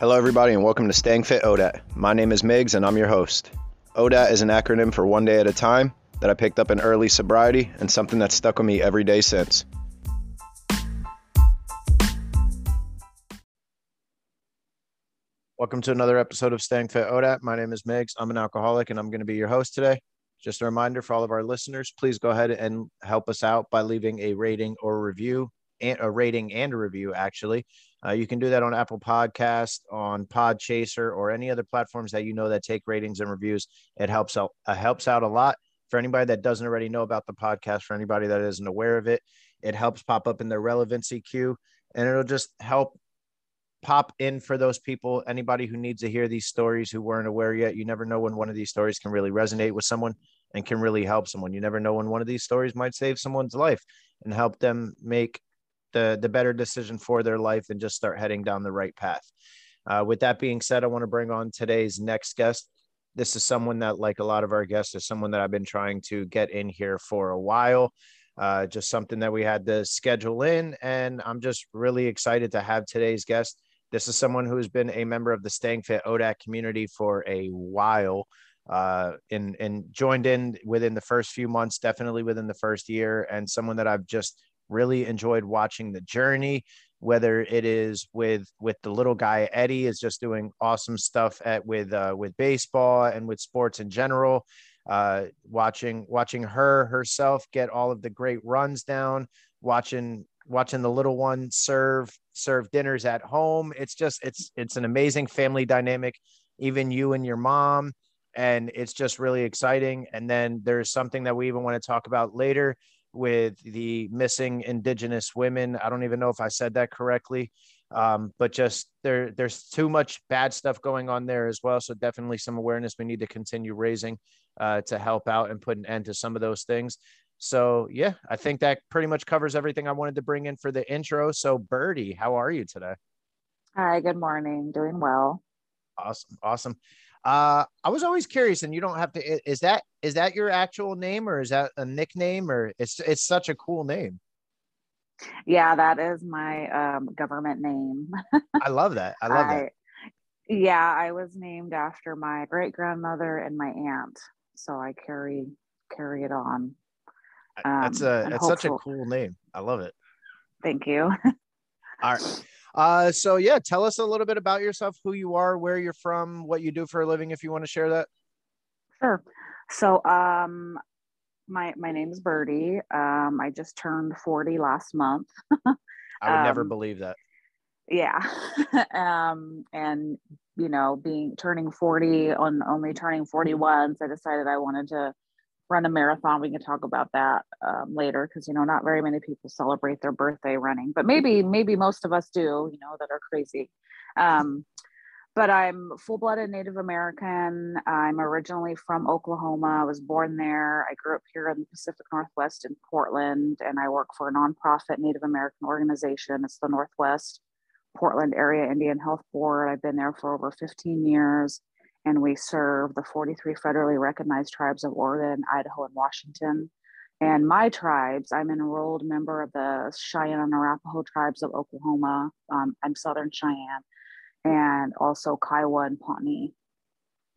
Hello, everybody, and welcome to Staying Fit ODAT. My name is Miggs, and I'm your host. ODAT is an acronym for One Day at a Time that I picked up in early sobriety and something that's stuck with me every day since. Welcome to another episode of Staying Fit ODAT. My name is Miggs. I'm an alcoholic, and I'm going to be your host today. Just a reminder for all of our listeners, please go ahead and help us out by leaving a rating or review, and a rating and a review, actually. Uh, you can do that on Apple Podcast, on Podchaser, or any other platforms that you know that take ratings and reviews. It helps out uh, helps out a lot for anybody that doesn't already know about the podcast. For anybody that isn't aware of it, it helps pop up in their relevancy queue, and it'll just help pop in for those people. Anybody who needs to hear these stories who weren't aware yet. You never know when one of these stories can really resonate with someone and can really help someone. You never know when one of these stories might save someone's life and help them make the the better decision for their life and just start heading down the right path. Uh, with that being said, I want to bring on today's next guest. This is someone that, like a lot of our guests, is someone that I've been trying to get in here for a while. Uh, just something that we had to schedule in, and I'm just really excited to have today's guest. This is someone who has been a member of the Staying Fit ODAT community for a while uh, and and joined in within the first few months, definitely within the first year, and someone that I've just really enjoyed watching the journey whether it is with with the little guy eddie is just doing awesome stuff at with uh, with baseball and with sports in general uh, watching watching her herself get all of the great runs down watching watching the little one serve serve dinners at home. It's just it's it's an amazing family dynamic even you and your mom and it's just really exciting. And then there's something that we even want to talk about later with the missing indigenous women. I don't even know if I said that correctly. Um, but just there, there's too much bad stuff going on there as well. So definitely some awareness we need to continue raising uh, to help out and put an end to some of those things. So yeah, I think that pretty much covers everything I wanted to bring in for the intro. So Birdie, how are you today? Hi, good morning. Doing well. Awesome, awesome. Uh, I was always curious, and you don't have to. Is that is that your actual name, or is that a nickname, or it's it's such a cool name? Yeah, that is my um, government name. I love that. I love I, that. Yeah, I was named after my great grandmother and my aunt, so I carry carry it on. Um, that's a that's such a cool name. I love it. Thank you. All right. Uh, so yeah, tell us a little bit about yourself, who you are, where you're from, what you do for a living, if you want to share that. Sure. So, um, my my name is Birdie. Um, I just turned forty last month. I would um, never believe that. Yeah. um, and you know, being turning forty on only turning forty once, I decided I wanted to run a marathon. We can talk about that um, later because you know not very many people celebrate their birthday running, but maybe maybe most of us do. You know that are crazy. Um, but I'm full-blooded Native American. I'm originally from Oklahoma. I was born there. I grew up here in the Pacific Northwest in Portland, and I work for a nonprofit Native American organization. It's the Northwest Portland Area Indian Health Board. I've been there for over 15 years and we serve the 43 federally recognized tribes of Oregon, Idaho, and Washington. And my tribes, I'm an enrolled member of the Cheyenne and Arapaho tribes of Oklahoma. Um, I'm Southern Cheyenne, and also Kiowa and Pawnee.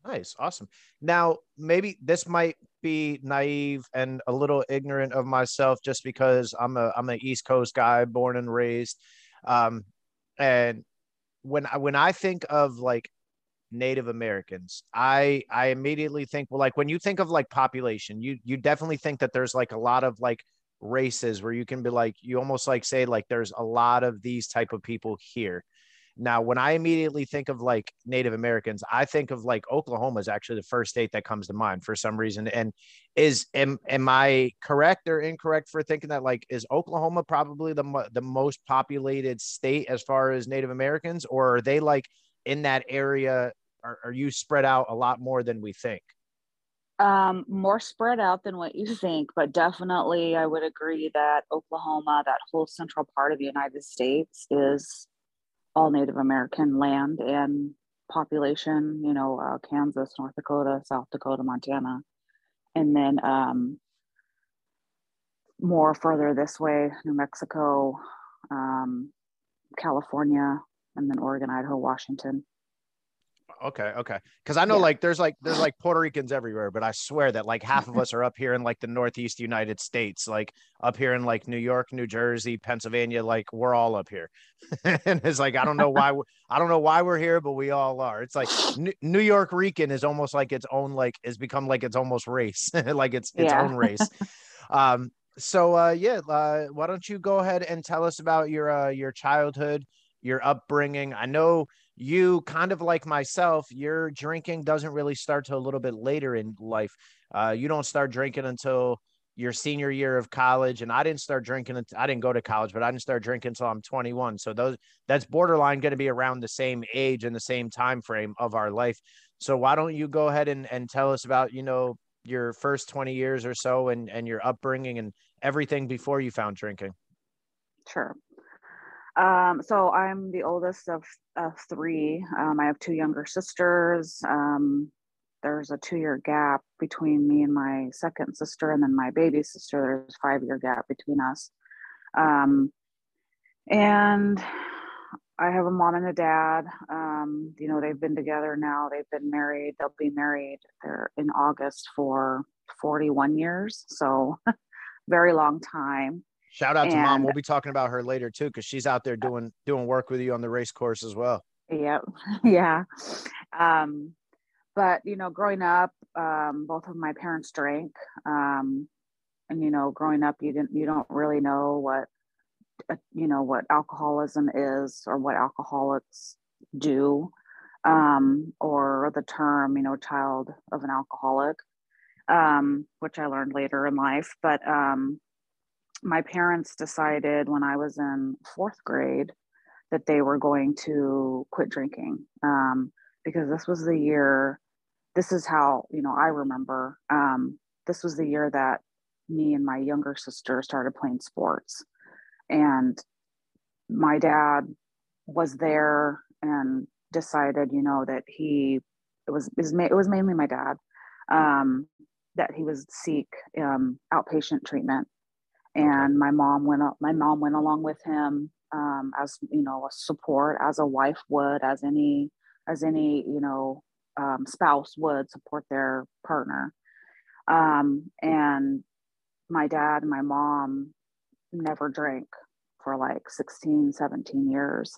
Nice, awesome. Now, maybe this might be naive and a little ignorant of myself, just because I'm a I'm an East Coast guy, born and raised. Um, and when I when I think of like Native Americans. I I immediately think well like when you think of like population, you you definitely think that there's like a lot of like races where you can be like you almost like say like there's a lot of these type of people here. Now, when I immediately think of like Native Americans, I think of like Oklahoma is actually the first state that comes to mind for some reason. And is am am I correct or incorrect for thinking that like is Oklahoma probably the the most populated state as far as Native Americans, or are they like in that area are, are you spread out a lot more than we think um, more spread out than what you think but definitely i would agree that oklahoma that whole central part of the united states is all native american land and population you know uh, kansas north dakota south dakota montana and then um, more further this way new mexico um, california and then Oregon, Idaho, Washington. Okay, okay. Because I know Yeah. like there's like there's like Puerto Ricans everywhere, but I swear that like half of us are up here in like the Northeast United States, like up here in like New York, New Jersey, Pennsylvania. Like we're all up here, and it's like I don't know why I don't know why we're here, but we all are. It's like New, New York Rican is almost like its own like it's become like its almost race, like it's its Yeah. own race. um. So uh, yeah, uh, why don't you go ahead and tell us about your uh, your childhood, your upbringing? I know you kind of like myself, your drinking doesn't really start till a little bit later in life. Uh, you don't start drinking until your senior year of college, and I didn't start drinking. I didn't go to college, but I didn't start drinking until I'm 21. So those that's borderline going to be around the same age and the same time frame of our life. So why don't you go ahead and, and tell us about you know your first 20 years or so and and your upbringing and everything before you found drinking? Sure. Um, so I'm the oldest of, three. Um, I have two younger sisters. Um, there's a two year gap between me and my second sister, and then my baby sister. There's five year gap between us. Um, and I have a mom and a dad. Um, you know, they've been together now. They've been married. They'll be married. They're in August for 41 years. So, very long time. Shout out to mom. We'll be talking about her later too, because she's out there doing doing work with you on the race course as well. Yep. yeah. Um, but you know, growing up, um, both of my parents drank. Um, and you know, growing up, you didn't, you don't really know what, uh, you know, what alcoholism is or what alcoholics do, um, or the term, you know, child of an alcoholic, um, which I learned later in life. But um, my parents decided when I was in fourth grade that they were going to quit drinking um, because this was the year this is how you know i remember um, this was the year that me and my younger sister started playing sports. And my dad was there and decided you know that he it was it was, mainly my dad um, that he was seek um, outpatient treatment and my mom went up my mom went along with him um, as you know a support as a wife would as any as any you know um, spouse would support their partner. Um, and my dad and my mom never drank for like 16 17 years.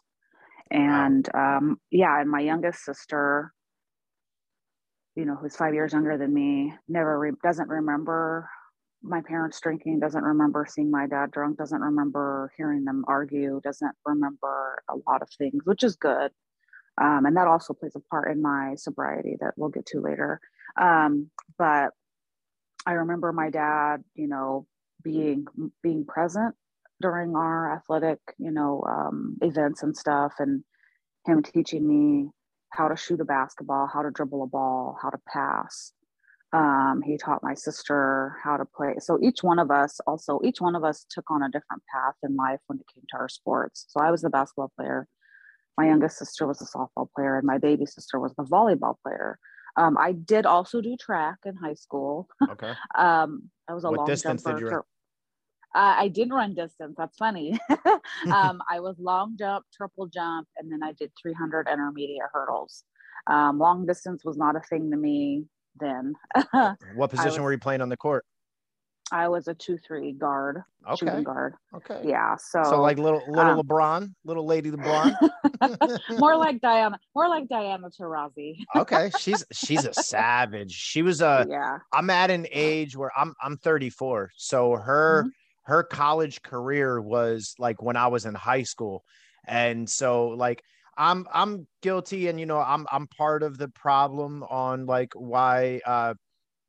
And um, yeah and my youngest sister you know who's five years younger than me never re- doesn't remember my parents drinking doesn't remember seeing my dad drunk doesn't remember hearing them argue doesn't remember a lot of things which is good. Um, and that also plays a part in my sobriety that we'll get to later. Um, but i remember my dad you know being being present during our athletic you know um, events and stuff and him teaching me how to shoot a basketball how to dribble a ball how to pass um, he taught my sister how to play. So each one of us also each one of us took on a different path in life when it came to our sports. So i was the basketball player. My youngest sister was a softball player and my baby sister was the volleyball player. Um, i did also do track in high school. Okay. um, i was a What long distance did you run? uh, i did run distance that's funny. Um, i was long jump triple jump and then i did 300 intermediate hurdles. Um, long distance was not a thing to me then What position was- were you playing on the court? I was a two three guard, Okay. shooting guard. Okay. Yeah, so, So like little little um, LeBron, little lady LeBron. more like Diana, more like Diana Taurasi. okay, she's she's a savage. She was a. yeah, I'm at an age where I'm I'm 34, so her Mm-hmm. her college career was like when I was in high school, and so like I'm I'm guilty, and you know I'm I'm part of the problem on like why uh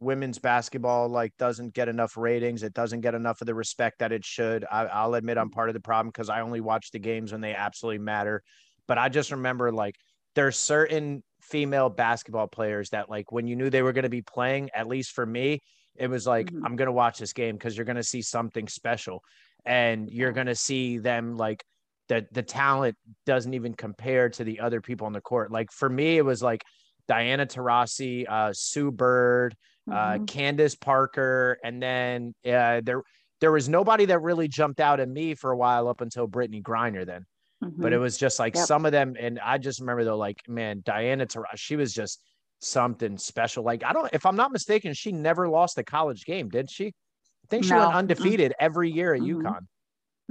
women's basketball like doesn't get enough ratings. It doesn't get enough of the respect that it should. I, I'll admit I'm part of the problem because I only watch the games when they absolutely matter. But I just remember like there's certain female basketball players that like when you knew they were going to be playing, at least for me, it was like Mhm. I'm going to watch this game because you're going to see something special, and you're going to see them like the the talent doesn't even compare to the other people on the court. Like for me, it was like Diana Taurasi, uh, Sue Bird, uh, Mhm. Candace Parker, and then uh, there there was nobody that really jumped out at me for a while up until Brittney Griner. Then mm-hmm. but it was just like yep. some of them. And I just remember though, like, man, Diana Taurasi, she was just something special. Like, I don't, if I'm not mistaken, she never lost a college game, did she? I think she no. went undefeated mm-hmm. every year at mm-hmm. UConn.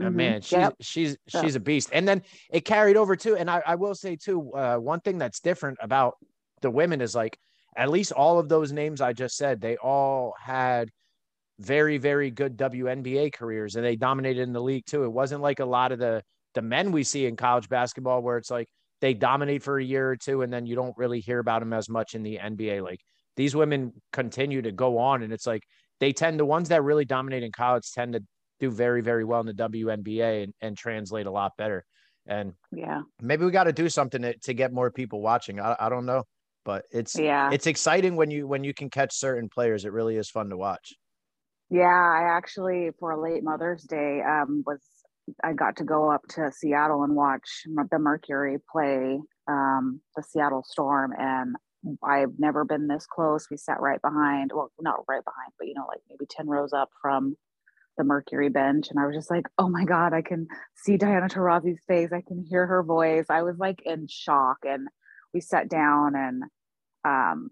Mm-hmm. man, she's yep. she's she's a beast. And then it carried over too. And I, I will say too, uh, one thing that's different about the women is like at least all of those names I just said, they all had very, very good WNBA careers and they dominated in the league too. It wasn't like a lot of the the men we see in college basketball where it's like they dominate for a year or two and then you don't really hear about them as much in the NBA. Like these women continue to go on and it's like they tend the ones that really dominate in college tend to do very, very well in the WNBA and, and translate a lot better. And yeah, maybe we got to do something to, to get more people watching. I, I don't know, but it's yeah, it's exciting when you when you can catch certain players. It really is fun to watch. Yeah, I actually for a late Mother's Day um, was I got to go up to Seattle and watch the Mercury play um, the Seattle Storm, and I've never been this close. We sat right behind, well, not right behind, but you know, like maybe ten rows up from the Mercury bench, and I was just like, "Oh my god, I can see Diana Taurasi's face. I can hear her voice." I was like in shock, and we sat down, and um,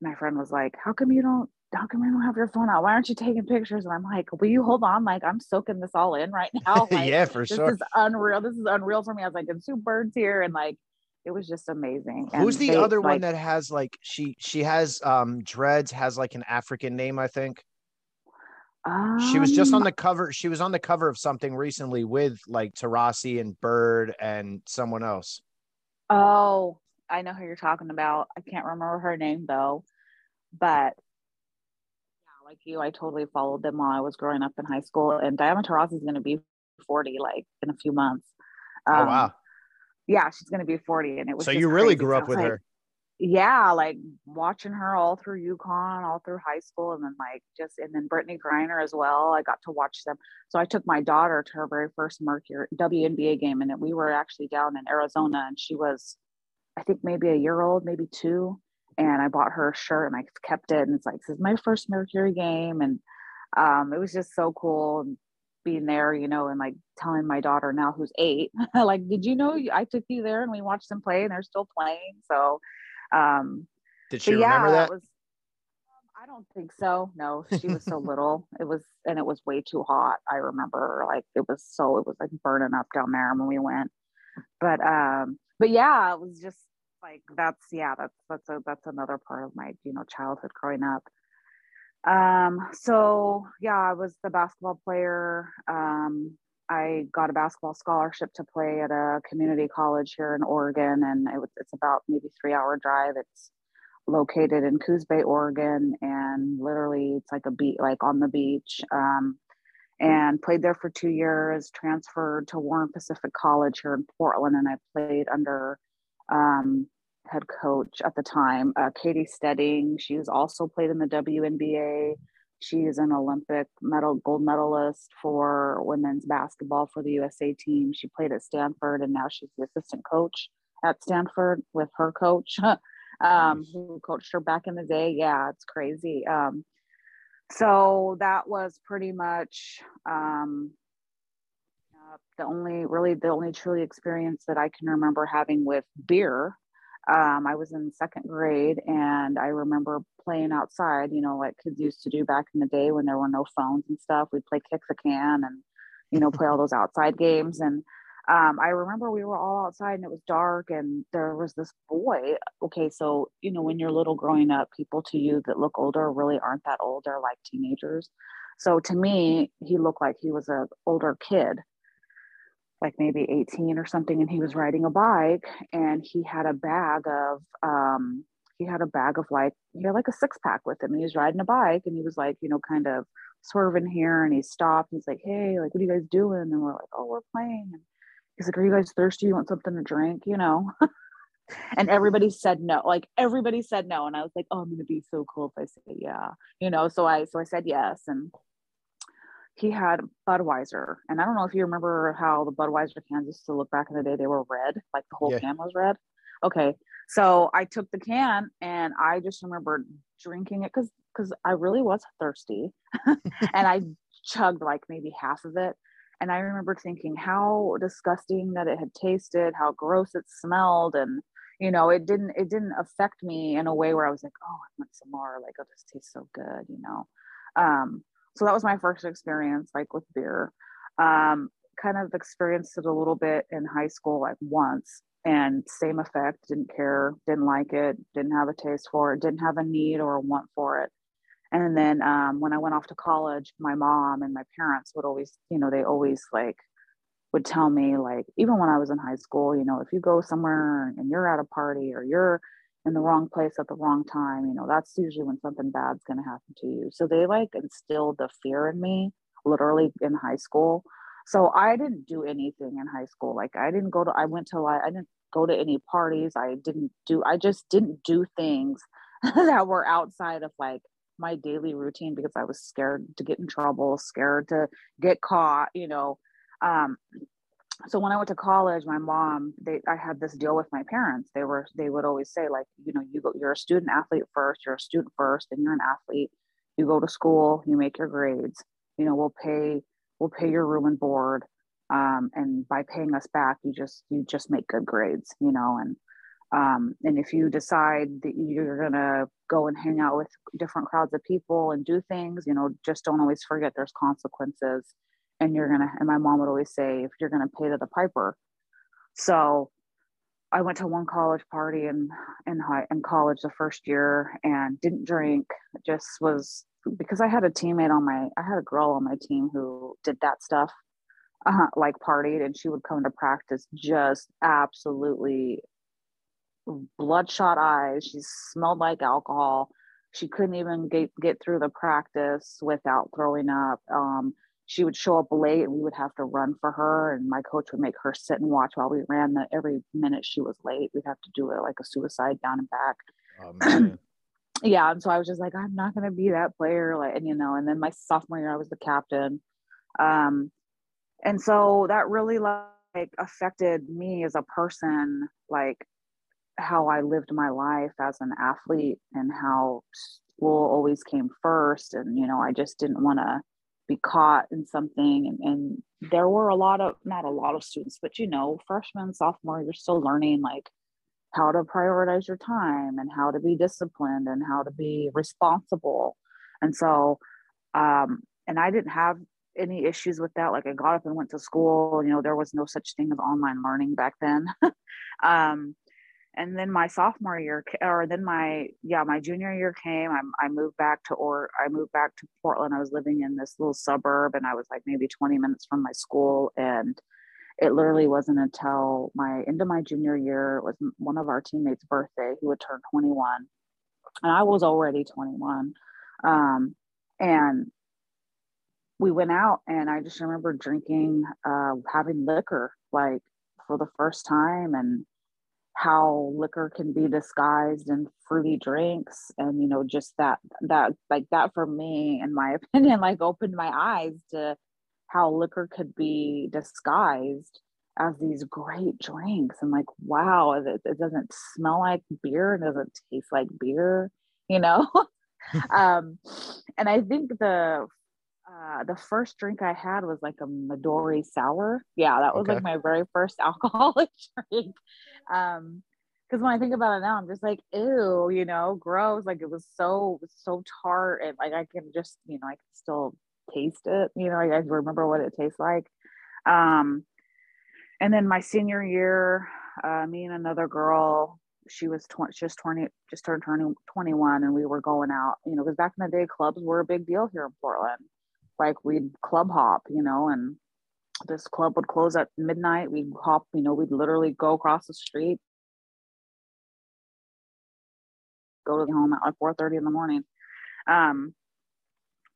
my friend was like, "How come you don't how come you don't have your phone out? Why aren't you taking pictures? And I'm like, will you hold on? Like, I'm soaking this all in right now. Like, yeah, for this sure. This is unreal. This is unreal for me. I was like, and two birds here. And like, it was just amazing. Who's and the they, other like, one that has like, she, she has um dreads, has like an African name, I think. Um, she was just on um, the cover. She was on the cover of something recently with like Taurasi and Bird and someone else. Oh, I know who you're talking about. I can't remember her name though, but yeah, like you, I totally followed them while I was growing up in high school. And Diana Taurasi is going to be 40 like in a few months. Oh, um, oh wow! Yeah, she's going to be 40, and it was. So you really grew up with like, her. Yeah, like watching her all through UConn, all through high school, and then like just and then Brittney Griner as well. I got to watch them. So I took my daughter to her very first Mercury WNBA game, and we were actually down in Arizona, and she was, I think maybe a year old, maybe two and I bought her a shirt and I kept it. And it's like, this is my first Mercury game. And um, it was just so cool being there, you know, and like telling my daughter now who's eight, like, did you know I took you there and we watched them play and they're still playing. So, um, did she remember yeah, that? Was, um, I don't think so. No, she was so little. It was, and it was way too hot. I remember like it was so, it was like burning up down there when we went. But, um, but yeah, it was just like that's yeah that's that's a that's another part of my you know childhood growing up um so yeah i was the basketball player um i got a basketball scholarship to play at a community college here in oregon and it was it's about maybe three hour drive it's located in coos bay oregon and literally it's like a beat like on the beach um and played there for two years transferred to warner pacific college here in portland and i played under um, head coach at the time, uh, Katy Steding. She's also played in the WNBA. She is an Olympic medal gold medalist for women's basketball for the USA team. She played at Stanford and now she's the assistant coach at Stanford with her coach, um, who coached her back in the day. Yeah, it's crazy. Um, so that was pretty much um, the only really the only truly experience that I can remember having with beer. Um, I was in second grade and I remember playing outside, you know, like kids used to do back in the day when there were no phones and stuff. We'd play kick the can and, you know, play all those outside games. And um, I remember we were all outside and it was dark and there was this boy. Okay, so, you know, when you're little growing up, people to you that look older really aren't that old. They're like teenagers. So to me, he looked like he was an older kid like maybe 18 or something and he was riding a bike and he had a bag of um he had a bag of like he had like a six pack with him and he was riding a bike and he was like you know kind of swerving here and he stopped he's like hey like what are you guys doing and we're like oh we're playing and he's like are you guys thirsty you want something to drink you know and everybody said no like everybody said no and i was like oh i'm gonna be so cool if i say yeah you know so i so i said yes and he had Budweiser. And I don't know if you remember how the Budweiser cans used to look back in the day. They were red, like the whole yeah. can was red. Okay. So I took the can and I just remember drinking it because because I really was thirsty. and I chugged like maybe half of it. and I remember thinking how disgusting that it had tasted, how gross it smelled, and you know, it didn't it didn't affect me in a way where I was like, oh, I want some more. Like, oh, this tastes so good, you know. Um, so that was my first experience, like with beer. Um, kind of experienced it a little bit in high school, like once, and same effect. Didn't care, didn't like it, didn't have a taste for it, didn't have a need or a want for it. And then um, when I went off to college, my mom and my parents would always, you know, they always like would tell me, like, even when I was in high school, you know, if you go somewhere and you're at a party or you're in the wrong place at the wrong time, you know, that's usually when something bad's going to happen to you. So they like instilled the fear in me literally in high school. So I didn't do anything in high school. Like I didn't go to, I went to like, I didn't go to any parties. I didn't do, I just didn't do things that were outside of like my daily routine because I was scared to get in trouble, scared to get caught, you know. Um, so when I went to college, my mom, they, I had this deal with my parents. They were, they would always say like, you know, you go, you're a student athlete first, you're a student first, and you're an athlete. You go to school, you make your grades. You know, we'll pay, we'll pay your room and board. Um, and by paying us back, you just, you just make good grades, you know, and um, and if you decide that you're going to go and hang out with different crowds of people and do things, you know, just don't always forget there's consequences. And you're going to, and my mom would always say, if you're going to pay to the piper. So I went to one college party in, in high in college the first year and didn't drink, just was because I had a teammate on my, I had a girl on my team who did that stuff. Uh, like partied and she would come to practice just absolutely bloodshot eyes. She smelled like alcohol. She couldn't even get, get through the practice without throwing up. Um, she would show up late and we would have to run for her and my coach would make her sit and watch while we ran the every minute she was late we'd have to do it like a suicide down and back oh, yeah and so i was just like i'm not going to be that player like and you know and then my sophomore year i was the captain um and so that really like affected me as a person like how I lived my life as an athlete and how school always came first. And, you know, I just didn't want to be caught in something. And, and there were a lot of, not a lot of students, but, you know, freshman, sophomore, you're still learning like how to prioritize your time and how to be disciplined and how to be responsible. And so, um, and I didn't have any issues with that. Like I got up and went to school. You know, there was no such thing as online learning back then. um, and then my sophomore year or then my yeah my junior year came I, I moved back to or i moved back to portland i was living in this little suburb and i was like maybe 20 minutes from my school and it literally wasn't until my end of my junior year it was one of our teammates birthday who would turn 21 and i was already 21 um, and we went out and i just remember drinking uh, having liquor like for the first time and how liquor can be disguised in fruity drinks and you know just that that like that for me in my opinion like opened my eyes to how liquor could be disguised as these great drinks and like wow it, it doesn't smell like beer it doesn't taste like beer you know um and i think the uh, the first drink I had was like a Midori sour. Yeah, that was okay. like my very first alcoholic drink. Um, because when I think about it now, I'm just like, ew, you know, gross. Like it was so so tart, and like I can just, you know, I can still taste it. You know, I, I remember what it tastes like. Um, and then my senior year, uh, me and another girl, she was 20, just 20, just turned turning 21, and we were going out. You know, because back in the day, clubs were a big deal here in Portland like we'd club hop, you know, and this club would close at midnight. We'd hop, you know, we'd literally go across the street, go to the home at like 4 30 in the morning. Um,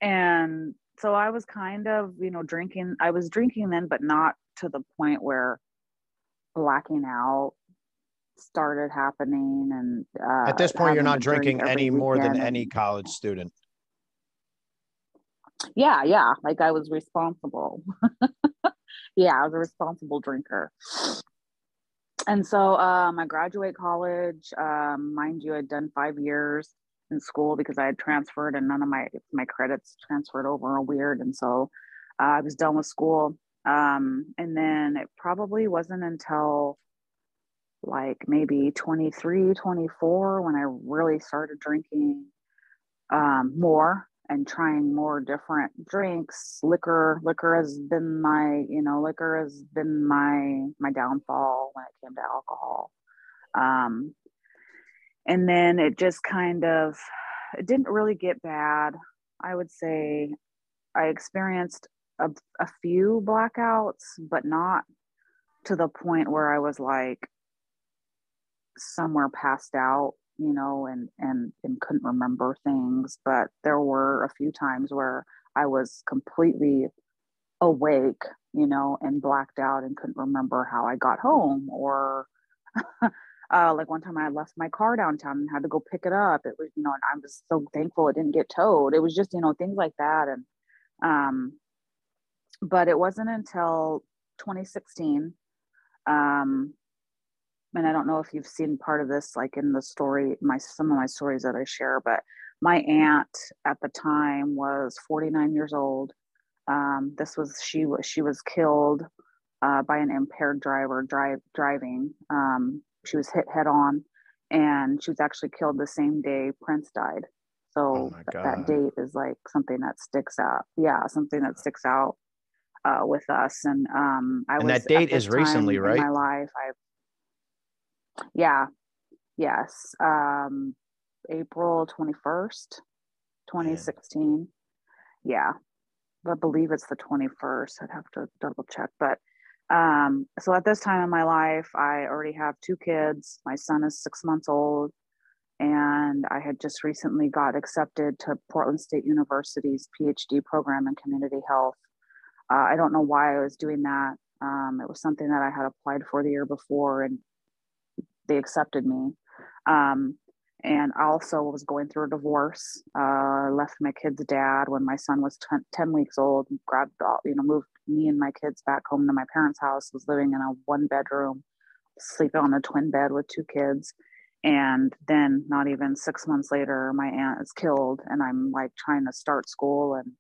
and so I was kind of, you know, drinking. I was drinking then, but not to the point where blacking out started happening. And uh, at this point, you're not drinking any more than any college student yeah yeah like i was responsible yeah i was a responsible drinker and so um, i graduate college um, mind you i'd done five years in school because i had transferred and none of my my credits transferred over are weird and so uh, i was done with school Um, and then it probably wasn't until like maybe 23, 24 when I really started drinking um, more and trying more different drinks. Liquor, liquor has been my, you know, liquor has been my my downfall when it came to alcohol. Um, and then it just kind of it didn't really get bad. I would say I experienced a, a few blackouts, but not to the point where I was like somewhere passed out, you know, and and and couldn't remember things. But there were a few times where I was completely awake, you know, and blacked out and couldn't remember how I got home or uh, like one time I left my car downtown and had to go pick it up. It was, you know, and I was so thankful it didn't get towed. It was just, you know, things like that. And, um, but it wasn't until 2016. Um, and I don't know if you've seen part of this, like in the story, my, some of my stories that I share, but my aunt at the time was 49 years old. Um, this was, she was, she was killed, uh, by an impaired driver drive driving. Um, she was hit head on and she was actually killed the same day Prince died. So oh th- that date is like something that sticks out. Yeah, something that sticks out uh, with us. And um, I and was that date is recently, right? my life, I yeah, yes, um, April twenty first, twenty sixteen. Yeah, I believe it's the twenty first. I'd have to double check, but um, so at this time in my life, I already have two kids. My son is six months old, and I had just recently got accepted to Portland State University's PhD program in community health. Uh, I don't know why I was doing that. Um, it was something that I had applied for the year before, and they accepted me. Um, and I also was going through a divorce. Uh, left my kid's dad when my son was t- 10 weeks old, grabbed all, you know, moved me and my kids back home to my parents' house, was living in a one bedroom, sleeping on a twin bed with two kids. And then not even six months later, my aunt is killed and I'm like trying to start school and,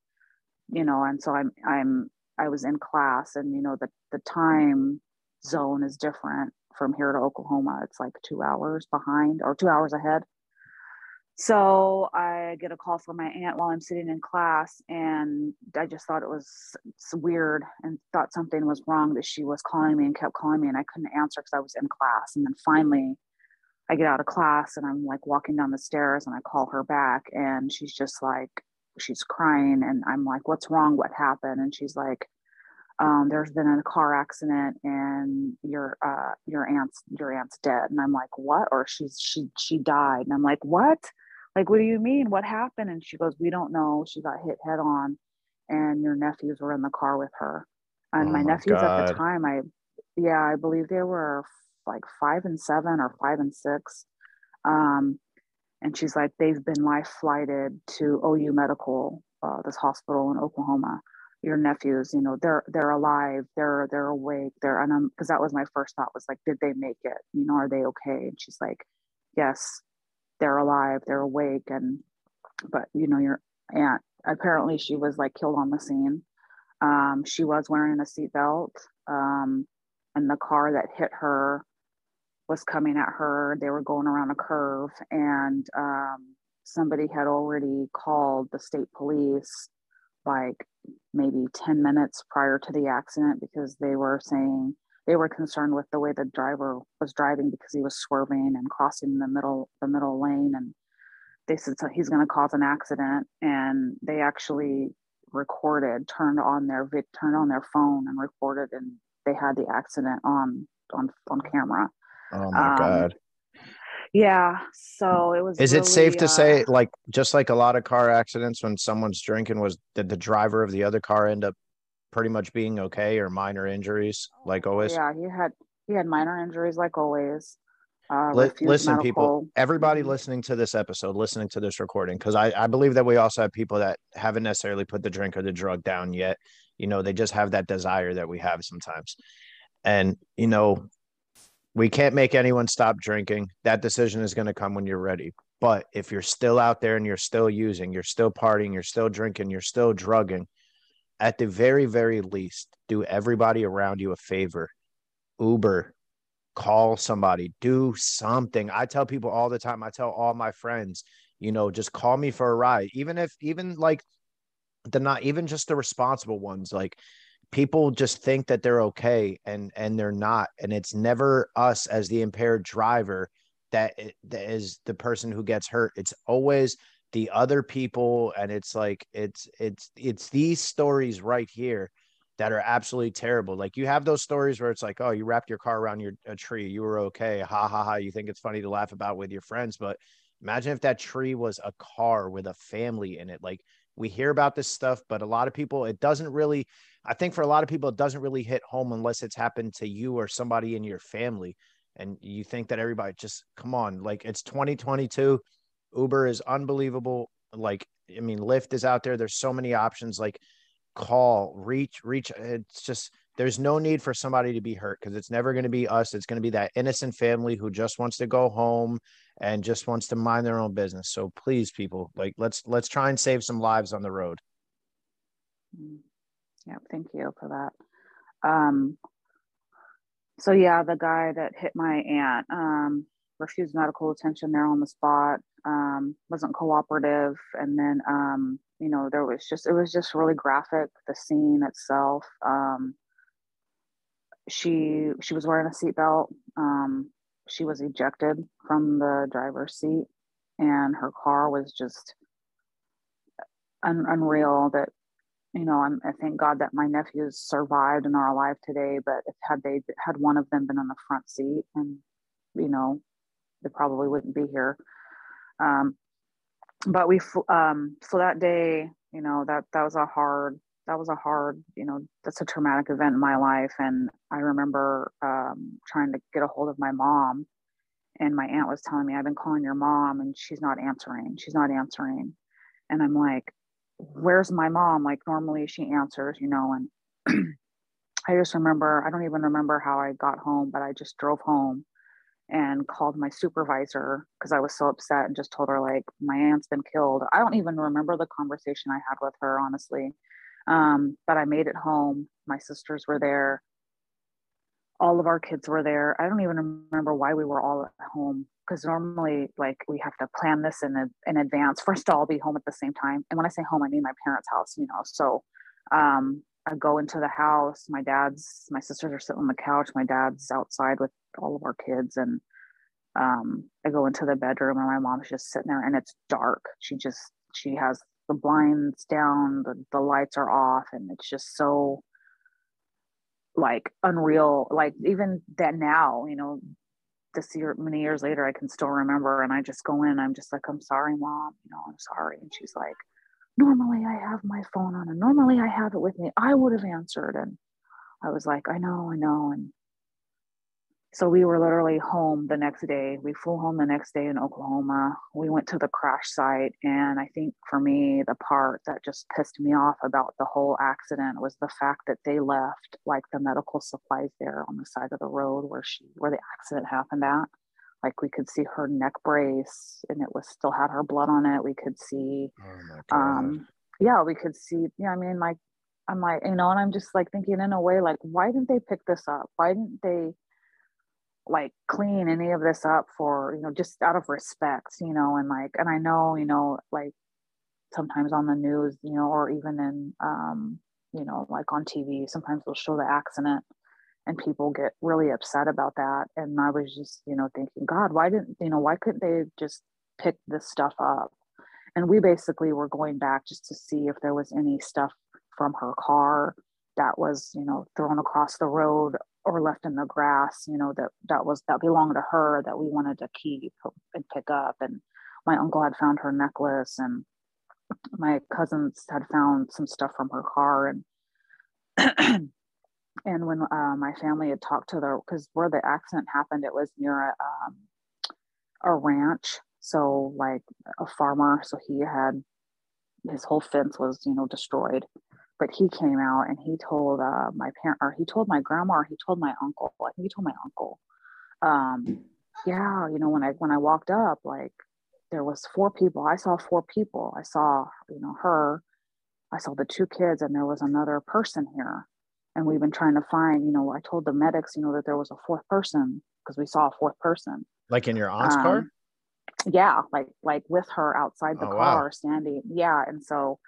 you know, and so I'm, I'm, I was in class and, you know, the, the time zone is different from here to Oklahoma. It's like two hours behind or two hours ahead. So I get a call from my aunt while I'm sitting in class, and I just thought it was weird and thought something was wrong that she was calling me and kept calling me, and I couldn't answer because I was in class. And then finally, I get out of class and I'm like walking down the stairs, and I call her back, and she's just like, she's crying, and I'm like, "What's wrong? What happened?" And she's like, um, there's been a car accident and your uh, your aunt's your aunt's dead and i'm like what or she's she she died and i'm like what like what do you mean? What happened? And she goes we don't know. She got hit head on and your nephews were in the car with her. And oh my, my, nephews God. at the time i yeah i believe they were like five and seven or five and six. Um, and she's like they've been life flighted to ou medical uh, this hospital in oklahoma. Your nephews you know they're they're alive. They're they're awake. They're and i'm because that was my first thought was like did they make it? You know are they okay? And she's like yes they're alive, they're awake, and but you know your aunt apparently she was like killed on the scene. Um, she was wearing a seatbelt, um, and the car that hit her was coming at her. They were going around a curve, and um, somebody had already called the state police like maybe 10 minutes prior to the accident because they were saying they were concerned with the way the driver was driving because he was swerving and crossing the middle the middle lane. And they said so he's going to cause an accident. And they actually recorded turned on their vid turned on their phone and recorded and they had the accident on on on camera. Oh my um, god. yeah so it was is really, it safe to uh, say like just like a lot of car accidents when someone's drinking was did the driver of the other car end up pretty much being okay or minor injuries like always? Yeah, he had he had minor injuries like always. Uh, listen, medical. people, everybody mm-hmm. listening to this episode, listening to this recording, because I, I believe that we also have people that haven't necessarily put the drink or the drug down yet. You know, they just have that desire that we have sometimes. And, you know, we can't make anyone stop drinking. That decision is going to come when you're ready. But if you're still out there and you're still using, you're still partying, you're still drinking, you're still drugging, at the very, very least, do everybody around you a favor. Uber, call somebody, do something. I tell people all the time, I tell all my friends, you know, just call me for a ride. Even if, even like the not even just the responsible ones, like people just think that they're okay and and they're not. And it's never us as the impaired driver that, that is the person who gets hurt. It's always the other people and it's like it's it's it's these stories right here that are absolutely terrible. Like you have those stories where it's like oh you wrapped your car around your a tree. You were okay. Ha ha ha. You think it's funny to laugh about with your friends. But imagine if that tree was a car with a family in it. Like we hear about this stuff but a lot of people it doesn't really i think for a lot of people it doesn't really hit home unless it's happened to you or somebody in your family. And you think that everybody just come on like it's 2022 Uber is unbelievable. Like, I mean, Lyft is out there. There's so many options. Like, call, reach, reach. It's just there's no need for somebody to be hurt because it's never going to be us. It's going to be that innocent family who just wants to go home and just wants to mind their own business. So please, people, like let's let's try and save some lives on the road. Mm. Yeah, thank you for that. Um, so yeah, the guy that hit my aunt, um, refused medical attention there on the spot um, wasn't cooperative. And then um, you know there was just it was just really graphic the scene itself. Um, she she was wearing a seatbelt. Um, she was ejected from the driver's seat and her car was just un- unreal that you know I'm, i thank god that my nephews survived and are alive today but if had they had one of them been in the front seat and you know they probably wouldn't be here. Um, but we, um, so that day, you know, that, that was a hard, that was a hard, you know, that's a traumatic event in my life. And I remember um, trying to get a hold of my mom and my aunt was telling me, I've been calling your mom and she's not answering. She's not answering. And I'm like, where's my mom? Like normally she answers, you know, and I just remember, I don't even remember how I got home, but I just drove home and called my supervisor because I was so upset and just told her like my aunt's been killed. I don't even remember the conversation I had with her honestly. Um, but I made it home. My sisters were there. All of our kids were there. I don't even remember why we were all at home because normally like we have to plan this in a, in advance to all be home at the same time. And when I say home, I mean my parents' house, you know. So um, I go into the house. My dad's, my sisters are sitting on the couch. My dad's outside with all of our kids, and um, I go into the bedroom, and my mom's just sitting there, and it's dark. She just, she has the blinds down, the the lights are off, and it's just so like unreal. Like even that now, you know, this year, many years later, I can still remember, and I just go in. I'm just like, I'm sorry, mom. You know, I'm sorry, and she's like normally I have my phone on and normally I have it with me. I would have answered. And I was like, I know, I know. And so we were literally home the next day. We flew home the next day in Oklahoma. We went to the crash site. And I think for me, the part that just pissed me off about the whole accident was the fact that they left like the medical supplies there on the side of the road where she where the accident happened at like we could see her neck brace and it was still had her blood on it. We could see oh um yeah we could see yeah i mean like i'm like you know and i'm just like thinking in a way like why didn't they pick this up? Why didn't they like clean any of this up for you know just out of respect you know and like and i know you know like sometimes on the news you know or even in um you know like on tv sometimes they'll show the accident and people get really upset about that. And i was just you know thinking god why didn't you know why couldn't they just pick this stuff up? And we basically were going back just to see if there was any stuff from her car that was you know thrown across the road or left in the grass you know that that was that belonged to her that we wanted to keep and pick up. And my uncle had found her necklace and my cousins had found some stuff from her car and and when uh, my family had talked to the because where the accident happened it was near a, um, a ranch. So like a farmer so he had his whole fence was you know destroyed. But he came out and he told uh, my parent or he told my grandma or he told my uncle i think he told my uncle um, yeah you know when i when i walked up like there was four people i saw four people. I saw you know her I saw the two kids and there was another person here. And we've been trying to find, you know, I told the medics, you know, that there was a fourth person because we saw a fourth person. Like in your aunt's um, car? Yeah, like like with her outside the oh, car wow. standing. Yeah, and so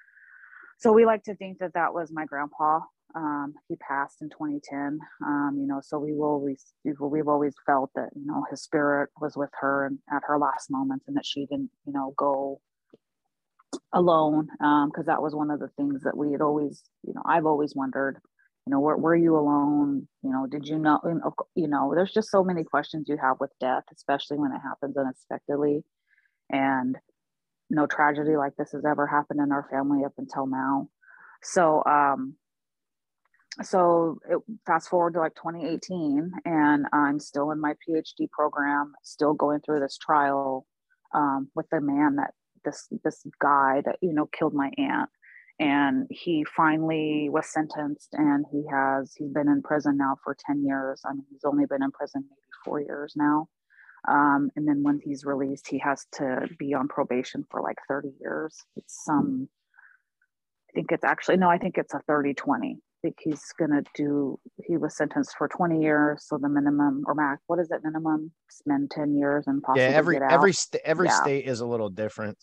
so we like to think that that was my grandpa. Um, he passed in 2010. Um, you know, so we will always we've always felt that you know his spirit was with her and at her last moments, and that she didn't you know go alone because um, that was one of the things that we had always you know I've always wondered you know were, were you alone? You know did you know you know there's just so many questions you have with death especially when it happens unexpectedly. And no tragedy like this has ever happened in our family up until now. So um so it, fast forward to like 2018 and i'm still in my phd program still going through this trial um, with the man that this this guy that you know killed my aunt and he finally was sentenced and he has he's been in prison now for 10 years. I mean he's only been in prison maybe four years now. Um, and then when he's released he has to be on probation for like 30 years. It's some um, i think it's actually no i think it's a 30 20 i think he's gonna do he was sentenced for 20 years. So the minimum or max what is it minimum? Spend 10 years and possibly yeah every every st- every yeah. state is a little different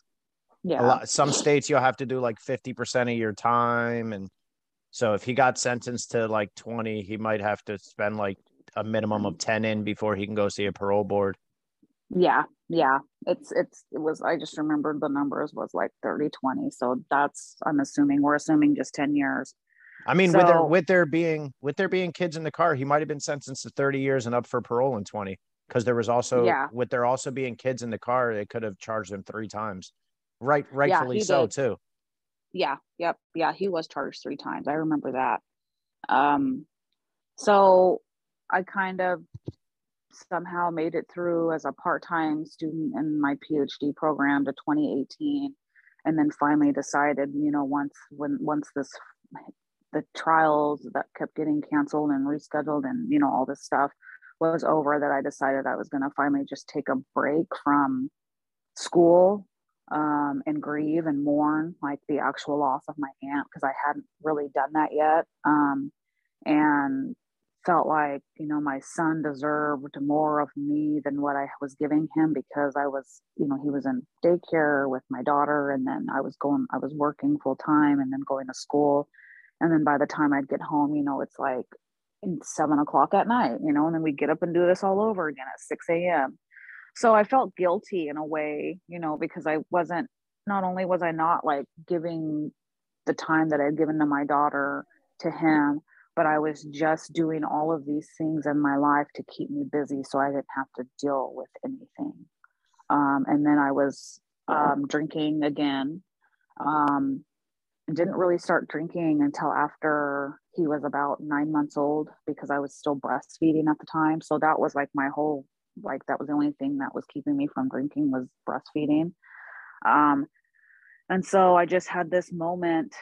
yeah. Lot, some states you'll have to do like 50% of your time. And so if he got sentenced to like 20, he might have to spend like a minimum of 10 in before he can go see a parole board. Yeah. Yeah. It's, it's, it was, I just remembered the numbers was like 30, 20. So that's, I'm assuming, we're assuming just 10 years. I mean, so, with there, with there being, with there being kids in the car, he might have been sentenced to 30 years and up for parole in 20. Cause there was also, yeah. with there also being kids in the car, they could have charged him three times. Right, rightfully yeah, so did. too. Yeah, yep, yeah. He was charged three times. I remember that. Um, so I kind of somehow made it through as a part-time student in my PhD program to 2018, and then finally decided, you know, once when once this the trials that kept getting canceled and rescheduled and you know all this stuff was over that I decided I was going to finally just take a break from school um, and grieve and mourn like the actual loss of my aunt because I hadn't really done that yet. Um, and felt like, you know, my son deserved more of me than what I was giving him because I was, you know, he was in daycare with my daughter and then I was going, I was working full time and then going to school. And then by the time I'd get home, you know, it's like seven o'clock at night, you know, and then we get up and do this all over again at 6 a.m so i felt guilty in a way you know because i wasn't not only was i not like giving the time that i'd given to my daughter to him but i was just doing all of these things in my life to keep me busy so i didn't have to deal with anything. Um, and then i was um, drinking again. Um, didn't really start drinking until after he was about nine months old because i was still breastfeeding at the time. So that was like my whole like that was the only thing that was keeping me from drinking was breastfeeding. Um, and so i just had this moment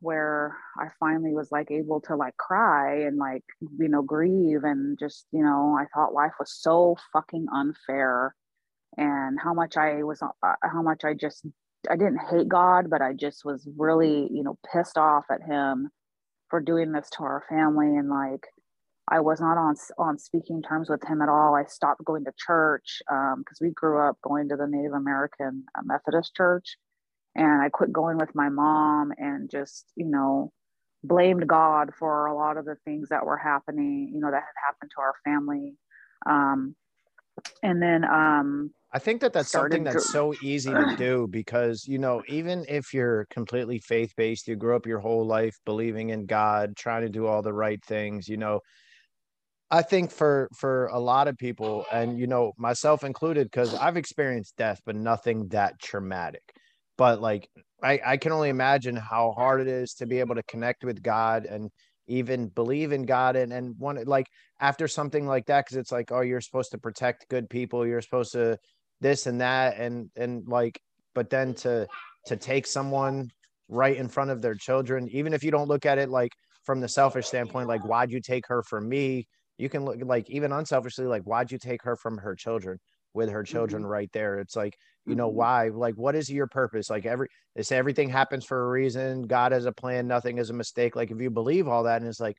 where i finally was like able to like cry and like you know grieve and just you know i thought life was so fucking unfair and how much i was uh, how much i just i didn't hate god but i just was really you know pissed off at him for doing this to our family and like I was not on on speaking terms with him at all. I stopped going to church because um, we grew up going to the Native American uh, Methodist church, and I quit going with my mom and just you know blamed God for a lot of the things that were happening. You know that had happened to our family, um, and then um, I think that that's something that's to... so easy to do because you know even if you're completely faith based, you grew up your whole life believing in God, trying to do all the right things, you know I think for for a lot of people, and you know myself included, because I've experienced death, but nothing that traumatic. But like I, I can only imagine how hard it is to be able to connect with God and even believe in God and and one like after something like that, because it's like, oh, you're supposed to protect good people, you're supposed to this and that, and and like, but then to to take someone right in front of their children, even if you don't look at it like from the selfish standpoint, like why'd you take her from me? You can look like even unselfishly like why'd you take her from her children with her children Mhm. right there. It's like, you know, Mhm. why? Like, what is your purpose? Like every they say everything happens for a reason. God has a plan, nothing is a mistake. Like if you believe all that, and it's like,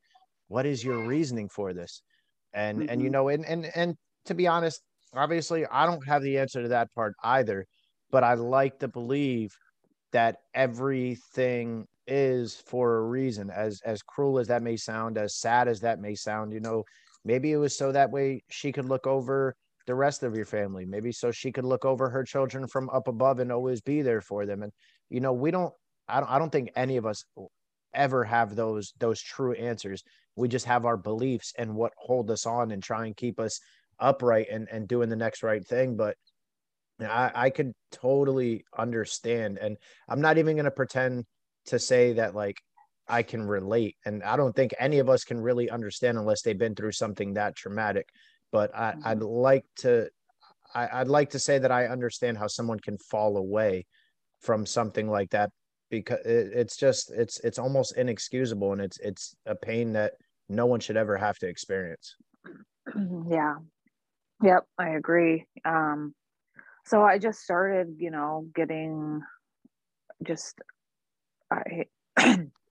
what is your reasoning for this? And and you Mhm. know, and and and to be honest, obviously I don't have the answer to that part either, but I like to believe that everything is for a reason as as cruel as that may sound as sad as that may sound you know maybe it was so that way she could look over the rest of your family. Maybe so she could look over her children from up above and always be there for them. And you know we don't i don't, I don't think any of us ever have those those true answers. We just have our beliefs and what hold us on and try and keep us upright and and doing the next right thing. But I, I could totally understand. And I'm not even going to pretend to say that like I can relate. And I don't think any of us can really understand unless they've been through something that traumatic. But I, Mhm. I'd like to, I, I'd like to say that I understand how someone can fall away from something like that because it, it's just, it's, it's almost inexcusable. And it's, it's a pain that no one should ever have to experience. yeah yep i agree um so i just started you know getting just i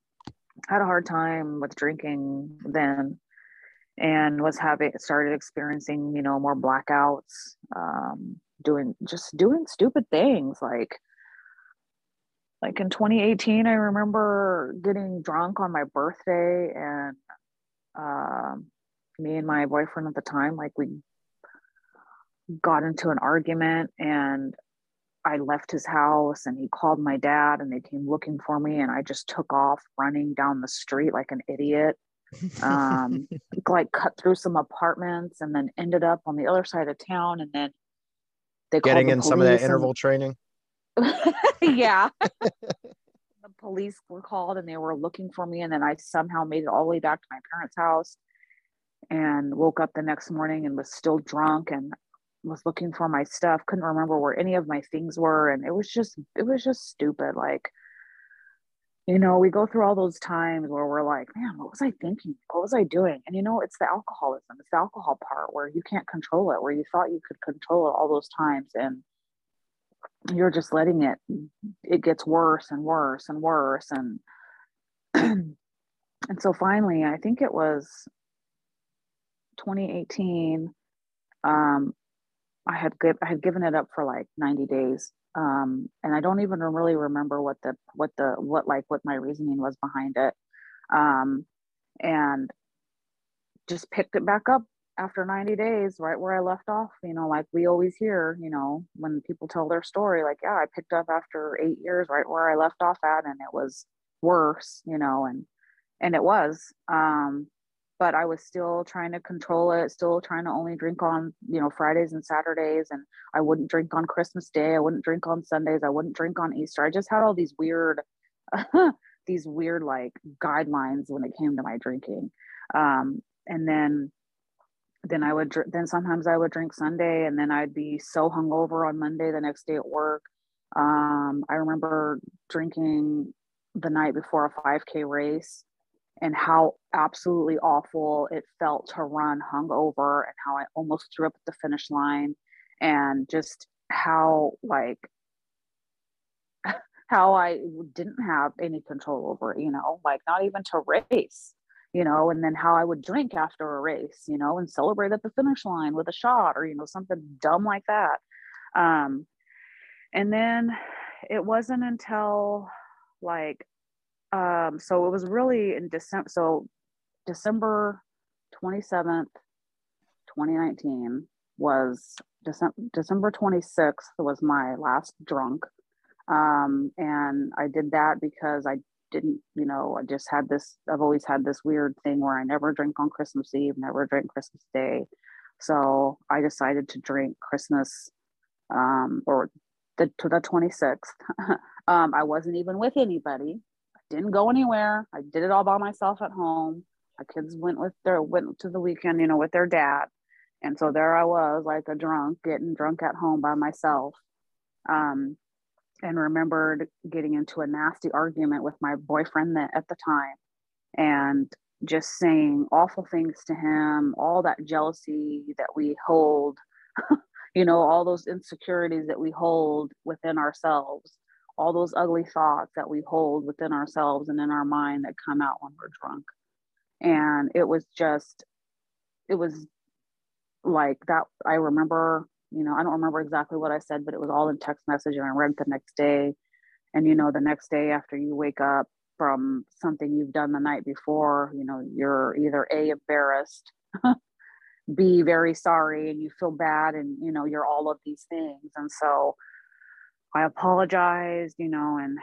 had a hard time with drinking then and was having started experiencing you know more blackouts um doing just doing stupid things. Like like in 2018 i remember getting drunk on my birthday and um me and my boyfriend at the time like we got into an argument and I left his house and he called my dad and they came looking for me and I just took off running down the street like an idiot. Um, like cut through some apartments and then ended up on the other side of town and then they Getting called in some of that and- interval training. yeah. the police were called and they were looking for me. And then I somehow made it all the way back to my parents' house and woke up the next morning and was still drunk and was looking for my stuff. Couldn't remember where any of my things were. And it was just, it was just stupid. Like, you know, we go through all those times where we're like, man, what was I thinking? What was I doing? And you know, it's the alcoholism, it's the alcohol part where you can't control it, where you thought you could control it all those times. And you're just letting it it gets worse and worse and worse and and so finally i think it was 2018 um i had give, i had given it up for like 90 days um and i don't even really remember what the what the what like what my reasoning was behind it um and just picked it back up after 90 days right where i left off you know like we always hear you know when people tell their story like yeah i picked up after eight years right where i left off at and it was worse you know and and it was um but i was still trying to control it still trying to only drink on you know fridays and saturdays and i wouldn't drink on christmas day i wouldn't drink on sundays i wouldn't drink on easter i just had all these weird these weird like guidelines when it came to my drinking um and then then I would then sometimes I would drink Sunday and then I'd be so hungover on Monday the next day at work. Um, I remember drinking the night before a 5K race and how absolutely awful it felt to run hungover and how I almost threw up at the finish line and just how like how I didn't have any control over you know, like not even to race you know, and then how I would drink after a race, you know, and celebrate at the finish line with a shot or, you know, something dumb like that. Um, and then it wasn't until like, um, so it was really in December, so December 27th, 2019 was December, December 26th was my last drunk. Um, and I did that because I didn't, you know, I just had this, I've always had this weird thing where I never drink on Christmas Eve, never drink Christmas Day. So I decided to drink Christmas um, or the, to the 26th. um, I wasn't even with anybody. Didn't go anywhere. I did it all by myself at home. My kids went with their, went to the weekend, you know, with their dad. And so there I was like a drunk, getting drunk at home by myself. Um, and remembered getting into a nasty argument with my boyfriend that, at the time and just saying awful things to him all that jealousy that we hold you know all those insecurities that we hold within ourselves all those ugly thoughts that we hold within ourselves and in our mind that come out when we're drunk. And it was just it was like that i remember you know i don't remember exactly what i said but it was all in text message and i read the next day. And you know the next day after you wake up from something you've done the night before you know you're either a embarrassed b very sorry and you feel bad and you know you're all of these things. And so i apologized you know and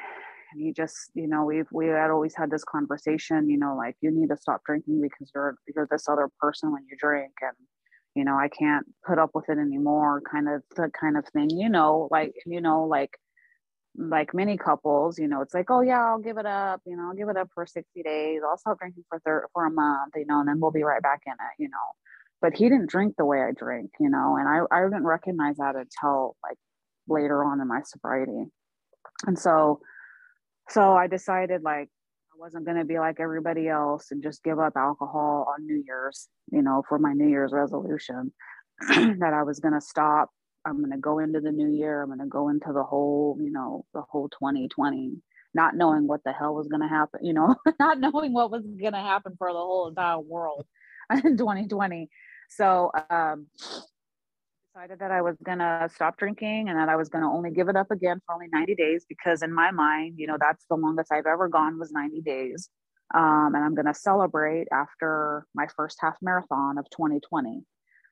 and he just you know we've we had always had this conversation you know like you need to stop drinking because you're you're this other person when you drink and you know i can't put up with it anymore kind of the kind of thing you know like you know like like many couples you know it's like oh yeah i'll give it up you know i'll give it up for 60 days i'll stop drinking for thir- for a month you know and then we'll be right back in it you know but he didn't drink the way i drink you know and i i didn't recognize that until like later on in my sobriety and so so I decided like I wasn't going to be like everybody else and just give up alcohol on New Year's, you know, for my New Year's resolution that I was going to stop. I'm going to go into the new year. I'm going to go into the whole, you know, the whole 2020, not knowing what the hell was going to happen, you know, not knowing what was going to happen for the whole entire world in 2020. So, um, decided that I was going to stop drinking and that I was going to only give it up again for only 90 days because in my mind, you know, that's the longest I've ever gone was 90 days. Um, and I'm going to celebrate after my first half marathon of 2020.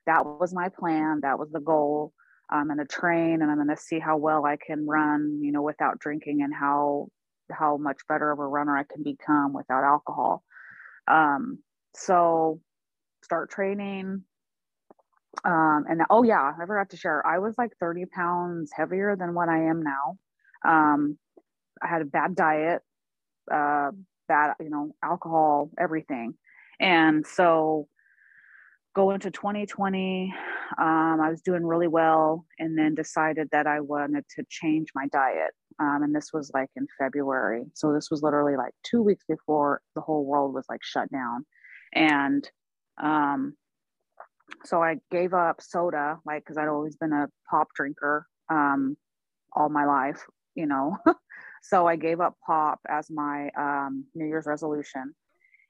That was my plan. That was the goal. I'm going to train and I'm going to see how well I can run, you know, without drinking and how how much better of a runner I can become without alcohol. Um, so start training, um, and oh yeah, I forgot to share. I was like 30 pounds heavier than what I am now. Um, I had a bad diet, uh, bad, you know, alcohol, everything. And so go into 2020, um, I was doing really well and then decided that I wanted to change my diet. Um, and this was like in February. So this was literally like two weeks before the whole world was like shut down. And um, so I gave up soda, like, because I'd always been a pop drinker um, all my life, you know. so I gave up pop as my um, New Year's resolution,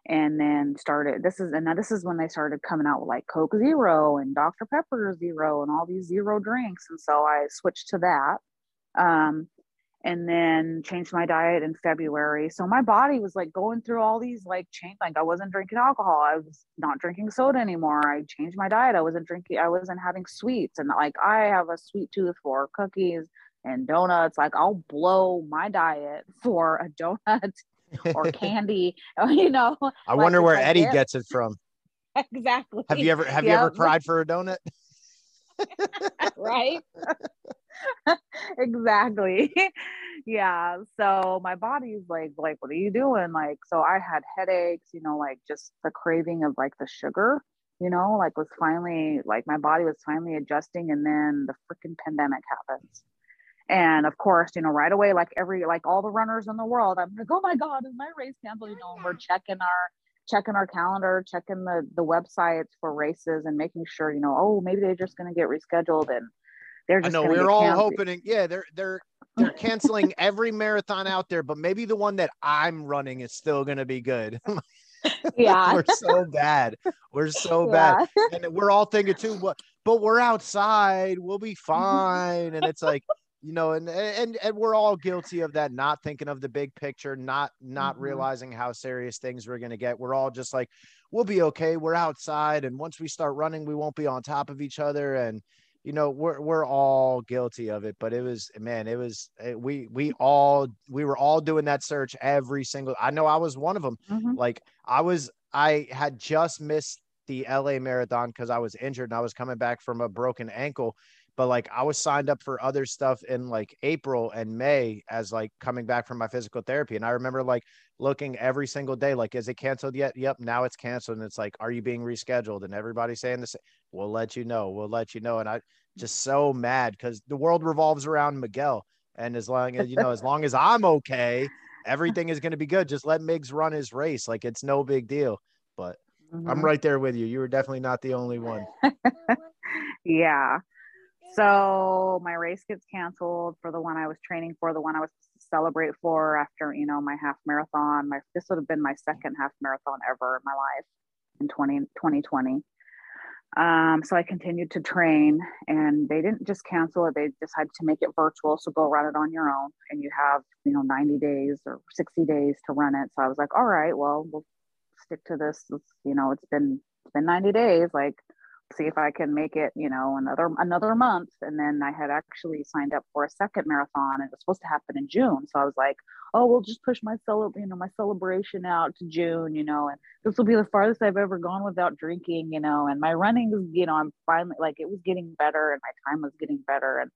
and then started. This is and now this is when they started coming out with like Coke Zero and Dr Pepper Zero and all these zero drinks, and so I switched to that. Um, and then changed my diet in February. So my body was like going through all these like change like I wasn't drinking alcohol. I was not drinking soda anymore. I changed my diet. I wasn't drinking I wasn't having sweets and like I have a sweet tooth for cookies and donuts. Like I'll blow my diet for a donut or candy, you know. I like wonder where Eddie gets it from. exactly. Have you ever have yep. you ever cried for a donut? right? exactly. yeah. So my body's like, like, what are you doing? Like, so I had headaches, you know, like just the craving of like the sugar, you know, like was finally like my body was finally adjusting and then the freaking pandemic happens. And of course, you know, right away, like every like all the runners in the world, I'm like, oh my God, is my race canceled? You know, we're checking our checking our calendar, checking the the websites for races, and making sure you know, oh, maybe they're just going to get rescheduled, and they're just. I know we're all hoping. Yeah, they're they're they're canceling every marathon out there, but maybe the one that I'm running is still going to be good. yeah, we're so bad. We're so yeah. bad, and we're all thinking too. What? But we're outside. We'll be fine. And it's like you know and and and we're all guilty of that not thinking of the big picture not not mm-hmm. realizing how serious things we're going to get we're all just like we'll be okay we're outside and once we start running we won't be on top of each other and you know we're we're all guilty of it but it was man it was it, eh, we we all we were all doing that search every single i know i was one of them mm-hmm. like i was i had just missed the LA marathon because I was injured and I was coming back from a broken ankle but like I was signed up for other stuff in like April and May as like coming back from my physical therapy. And I remember like looking every single day, like, is it canceled yet? Yep, now it's canceled. And it's like, are you being rescheduled? And everybody's saying this, we'll let you know, we'll let you know. And I just so mad because the world revolves around Miguel. And as long as you know, as long as I'm okay, everything is gonna be good. Just let Migs run his race. Like it's no big deal. But mm-hmm. I'm right there with you. You were definitely not the only one. yeah So my race gets canceled for the one I was training for, the one I was to celebrate for after, you know, my half marathon. My this would have been my second half marathon ever in my life in 20, 2020. Um, so I continued to train and they didn't just cancel it, they decided to make it virtual. So go run it on your own and you have, you know, 90 days or 60 days to run it. So I was like, all right, well, we'll stick to this. You know, it's been it's been 90 days. Like see if I can make it, you know, another another month. And then I had actually signed up for a second marathon. And it was supposed to happen in June. So I was like, oh, we'll just push my cel- you know, my celebration out to June, you know, and this will be the farthest I've ever gone without drinking, you know, and my running is, you know, I'm finally like it was getting better and my time was getting better. And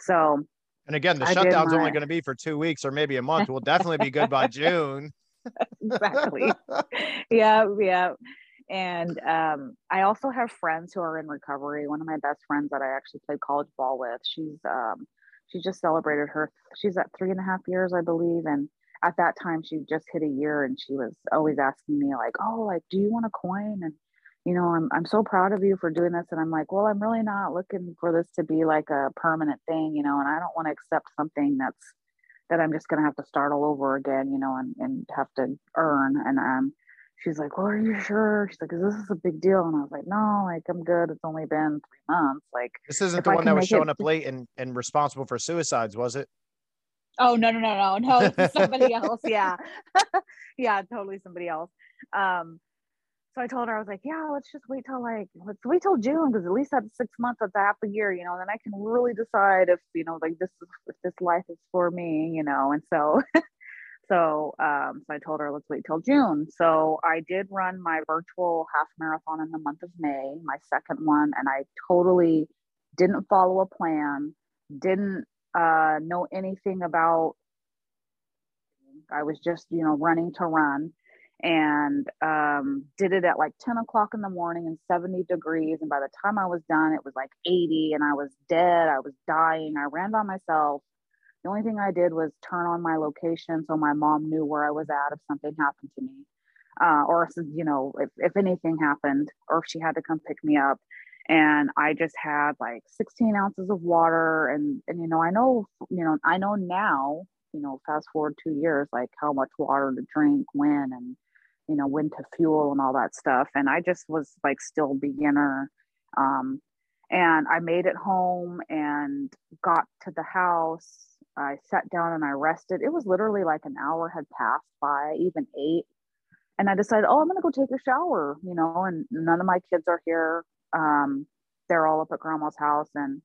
so and again, the shutdown's my... only going to be for two weeks or maybe a month. We'll definitely be good by June. exactly. yeah, yeah and um, I also have friends who are in recovery. One of my best friends that I actually played college ball with, she's um, she just celebrated her. She's at three and a half years, I believe, and at that time she just hit a year, and she was always asking me like, "Oh, like, do you want a coin?" And you know, I'm I'm so proud of you for doing this. And I'm like, well, I'm really not looking for this to be like a permanent thing, you know, and I don't want to accept something that's that I'm just gonna have to start all over again, you know, and and have to earn. And um she's like, Well, are you sure? She's like, Is this a big deal? And I was like, No, like I'm good. It's only been three months. Like this isn't the I one that was showing it... up late and, and responsible for suicides, was it? Oh no, no, no, no, no, somebody else. Yeah. yeah, totally somebody else. Um, so I told her, I was like, yeah, let's just wait till like, let's wait till June because at least that's six months, that's half a year, you know, then I can really decide if, you know, like this, if this life is for me, you know. And so So, um, so I told her, let's wait till June. So I did run my virtual half marathon in the month of May, my second one, and I totally didn't follow a plan, didn't uh, know anything about. I was just, you know, running to run and um, did it at like 10 o'clock in the morning and 70 degrees. And by the time I was done, it was like 80 and I was dead. I was dying. I ran by myself the only thing I did was turn on my location so my mom knew where I was at if something happened to me. Uh, or you know if, if anything happened or if she had to come pick me up and i just had like 16 ounces of water and and you know i know you know i know now you know fast forward two years like how much water to drink when and you know when to fuel and all that stuff and i just was like still beginner um, and i made it home and got to the house I sat down and I rested. It was literally like an hour had passed by, even eight. And I decided, oh, I'm going to go take a shower, you know, and none of my kids are here. Um, they're all up at grandma's house. And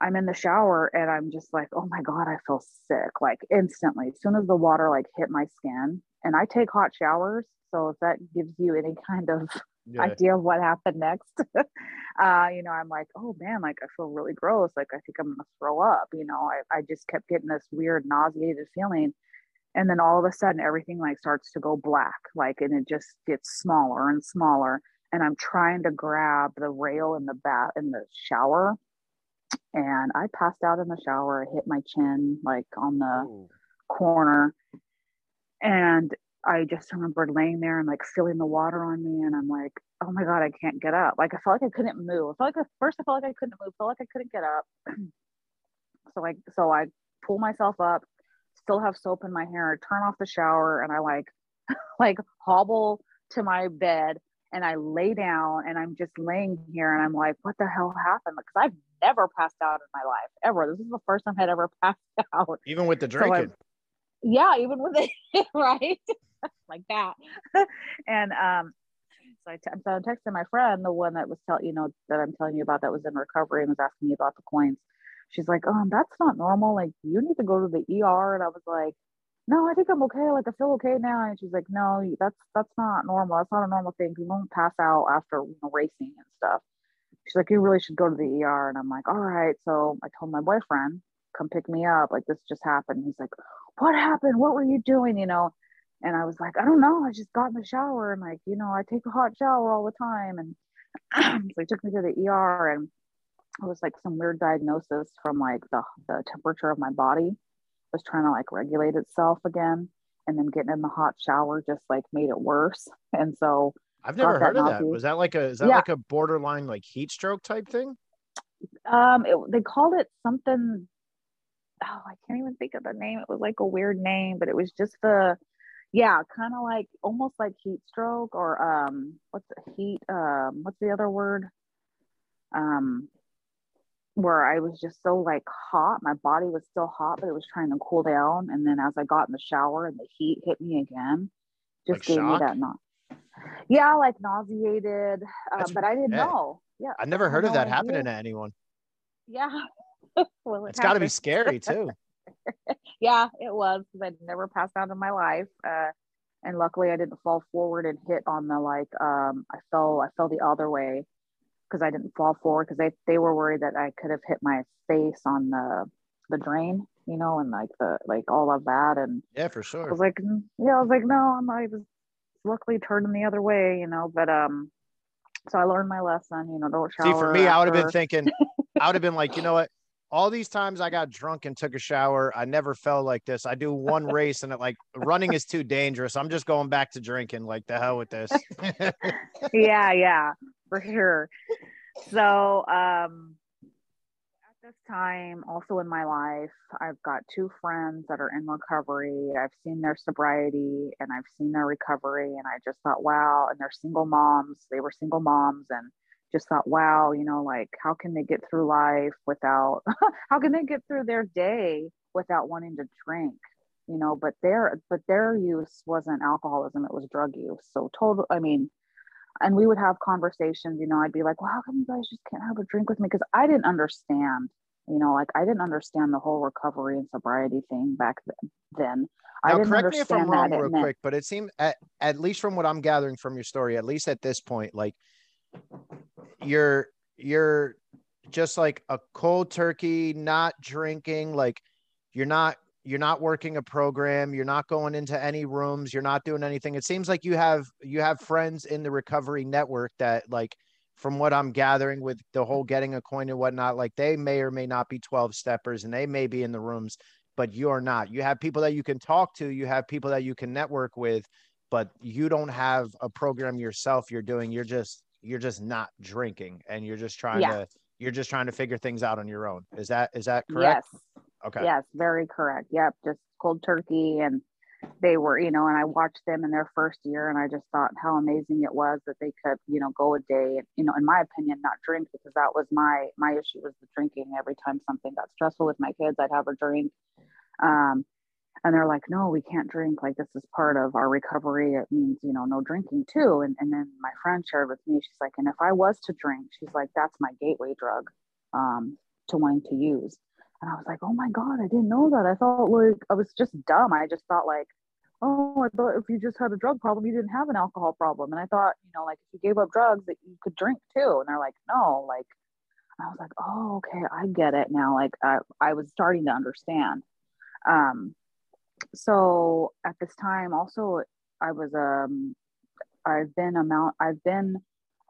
I'm in the shower and I'm just like, oh my God, I feel sick. Like instantly, as soon as the water like hit my skin. And I take hot showers. So if that gives you any kind of yeah. idea of what happened next. uh, you know, I'm like, oh man, like I feel really gross. Like I think I'm gonna throw up. You know, I, I just kept getting this weird nauseated feeling. And then all of a sudden everything like starts to go black, like and it just gets smaller and smaller. And I'm trying to grab the rail in the bath in the shower. And I passed out in the shower. I hit my chin like on the Ooh. corner. And I just remembered laying there and like feeling the water on me, and I'm like, oh my god, I can't get up. Like I felt like I couldn't move. I felt like at first I felt like I couldn't move. Felt like I couldn't get up. so I so I pull myself up, still have soap in my hair, turn off the shower, and I like like hobble to my bed and I lay down and I'm just laying here and I'm like, what the hell happened? Because I've never passed out in my life ever. This is the first time I'd ever passed out. Even with the drinking. So yeah, even with it, right? like that. and um, so I, t- so I texted my friend, the one that was telling you know that I'm telling you about that was in recovery and was asking me about the coins. She's like, um, that's not normal. Like you need to go to the ER. And I was like, no, I think I'm okay. Like I feel okay now. And she's like, no, that's that's not normal. That's not a normal thing. You don't pass out after you know, racing and stuff. She's like, you really should go to the ER. And I'm like, all right. So I told my boyfriend, come pick me up. Like this just happened. He's like, what happened? What were you doing? You know? And I was like, I don't know. I just got in the shower and like, you know, I take a hot shower all the time. And so he took me to the ER and it was like some weird diagnosis from like the, the temperature of my body was trying to like regulate itself again. And then getting in the hot shower just like made it worse. And so I've never heard of that. Was that like a is that yeah. like a borderline like heat stroke type thing? Um, it, they called it something. Oh, I can't even think of the name. It was like a weird name, but it was just the, yeah, kind of like almost like heat stroke or um, what's the heat? Um, what's the other word? Um, where I was just so like hot. My body was still hot, but it was trying to cool down. And then as I got in the shower and the heat hit me again, just Like gave shock? me that not. Yeah, like nauseated, uh, but I didn't yeah. know. Yeah, I never heard of that happening to anyone. Yeah. well, it It's got to be scary too. yeah, it was because I'd never passed out in my life. Uh, and luckily I didn't fall forward and hit on the like um I fell I fell the other way because I didn't fall forward because they they were worried that I could have hit my face on the the drain, you know, and like the like all of that and Yeah, for sure. I was like yeah, I was like no, I'm I was luckily turning the other way, you know, but um so I learned my lesson, you know, don't shower. See, for me, I would have been thinking, I would have been like, you know what? All these times I got drunk and took a shower, I never felt like this. I do one race and it like running is too dangerous. I'm just going back to drinking. Like the hell with this. yeah, yeah, for sure. So, um, at this time, also in my life, I've got two friends that are in recovery. I've seen their sobriety and I've seen their recovery, and I just thought, wow. And they're single moms. They were single moms, and just thought, wow, you know, like how can they get through life without? how can they get through their day without wanting to drink? You know, but their but their use wasn't alcoholism; it was drug use. So total. I mean, and we would have conversations you know i'd be like well how come you guys just can't have a drink with me because i didn't understand you know like i didn't understand the whole recovery and sobriety thing back then then i didn't correct me if I'm wrong, real quick, but it seemed at, at least from what I'm gathering from your story, at least at this point, like you're you're just like a cold turkey, not drinking, like you're not you're not working a program, you're not going into any rooms, you're not doing anything. It seems like you have you have friends in the recovery network that like from what I'm gathering with the whole getting a coin and whatnot, like they may or may not be 12 steppers and they may be in the rooms, but you're not. You have people that you can talk to, you have people that you can network with, but you don't have a program yourself you're doing. You're just you're just not drinking and you're just trying Yeah. to you're just trying to figure things out on your own. Is that is that correct? yes Okay. yes very correct yep just cold turkey and they were you know and i watched them in their first year and i just thought how amazing it was that they could you know go a day you know in my opinion not drink because that was my my issue was the drinking every time something got stressful with my kids i'd have a drink um and they're like no we can't drink like this is part of our recovery it means you know no drinking too and, and then my friend shared with me she's like and if i was to drink she's like that's my gateway drug um to wanting to use and I was like, oh my God, I didn't know that. I thought like I was just dumb. I just thought like, oh, I thought if you just had a drug problem, you didn't have an alcohol problem. And I thought, you know, like if you gave up drugs that you could drink too. And they're like, no, like I was like, oh, okay, I get it now. Like I, I was starting to understand. Um, so at this time also I was um I've been a mount I've been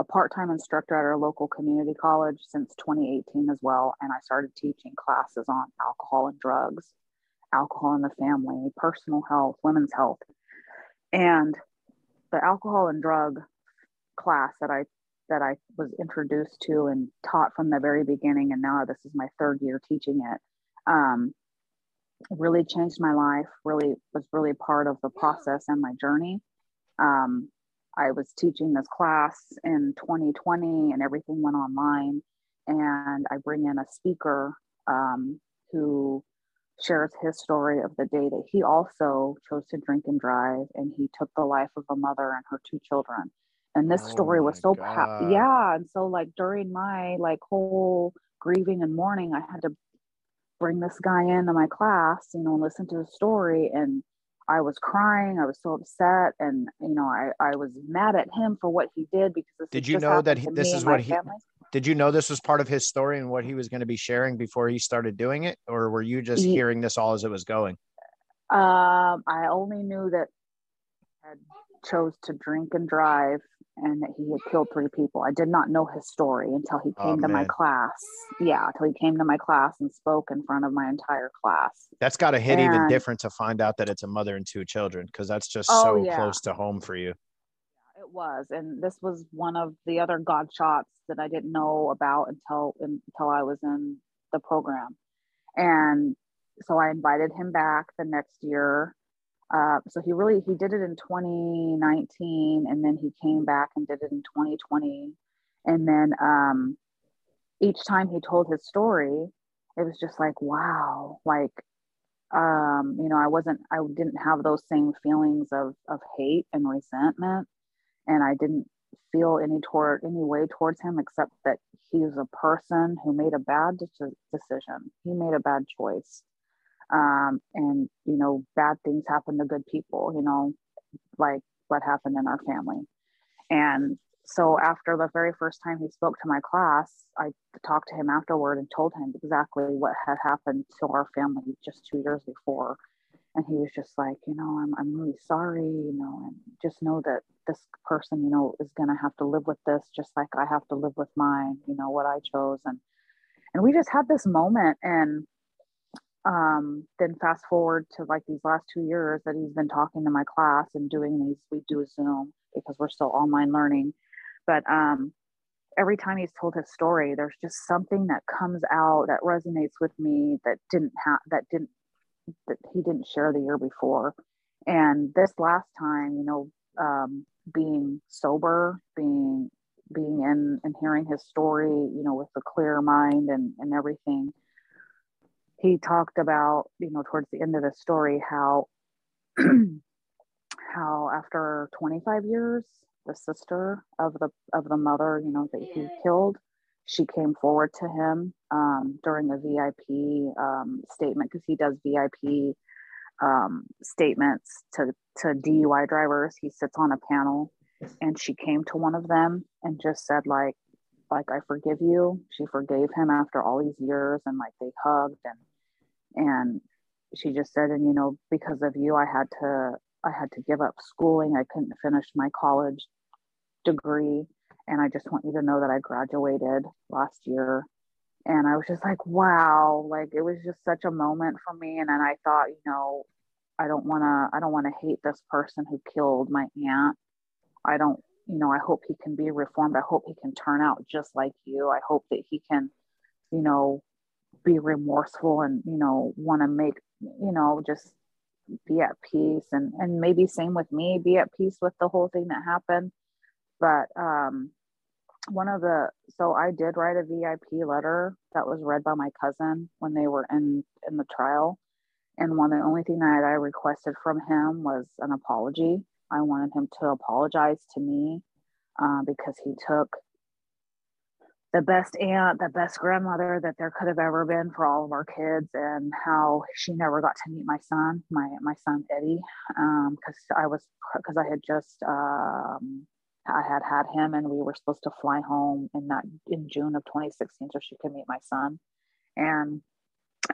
a part-time instructor at our local community college since 2018 as well and i started teaching classes on alcohol and drugs alcohol in the family personal health women's health. And the alcohol and drug class that i that i was introduced to and taught from the very beginning and now this is my third year teaching it um, really changed my life really was really part of the process and my journey um, I was teaching this class in 2020 and everything went online. And I bring in a speaker um, who shares his story of the day that he also chose to drink and drive and he took the life of a mother and her two children. And this Oh story was so, pa- yeah. And so, like, during my like whole grieving and mourning, I had to bring this guy into my class, you know, and listen to his story. And I was crying. I was so upset, and you know, I I was mad at him for what he did because this Did you know that he- this is what he- family. Did you know this was part of his story and what he was going to be sharing before he started doing it? Or were you just Ye- hearing this all as it was going? Um, I only knew that he had chose to drink and drive, and that he had killed three people. I did not know his story until he Oh, came to my class. Yeah, until he came to my class and spoke in front of my entire class. That's got to hit even different to find out that it's a mother and two children because that's just Oh, so yeah. close to home for you. it it was and this was one of the other god shots that i didn't know about until until i was in the program and so i invited him back the next year uh, so he really he did it in 2019 and then he came back and did it in 2020 and then um, each time he told his story it was just like wow like um, you know i wasn't i didn't have those same feelings of of hate and resentment. And i didn't feel any toward any way towards him except that he's a person who made a bad de- decision. He made a bad choice um, and you know bad things happen to good people you know like what happened in our family. And so after the very first time he spoke to my class i talked to him afterward and told him exactly what had happened to our family just two years before. And he was just like you know i'm, I'm really sorry you know and just know that this person you know is going to have to live with this just like i have to live with mine you know what i chose. And and we just had this moment and um, then fast forward to like these last two years that he's been talking to my class and doing these we do zoom because we're still online learning. But um, every time he's told his story there's just something that comes out that resonates with me that didn't have that didn't that he didn't share the year before. And this last time you know um, being sober being being in and hearing his story you know with a clear mind and and everything he talked about, you know, towards the end of the story, how how after 25 years, the sister of the of the mother, you know, that he killed, she came forward to him um, during a VIP um, statement because he does VIP um, statements to to DUI drivers. He sits on a panel, and she came to one of them and just said like, like I forgive you. She forgave him after all these years, and like they hugged and and she just said and you know because of you i had to i had to give up schooling. I couldn't finish my college degree. And i just want you to know that i graduated last year. And i was just like wow like it was just such a moment for me. And then i thought you know i don't want to i don't want to hate this person who killed my aunt. I don't you know i hope he can be reformed. I hope he can turn out just like you. I hope that he can you know be remorseful and you know want to make you know just be at peace. And and maybe same with me be at peace with the whole thing that happened. But um one of the so i did write a vip letter that was read by my cousin when they were in in the trial. And one the only thing that i requested from him was an apology. I wanted him to apologize to me uh, because he took the best aunt, the best grandmother that there could have ever been for all of our kids, and how she never got to meet my son, my my son Eddie, because um, I was because I had just um, I had had him, and we were supposed to fly home in that in June of 2016, so she could meet my son, and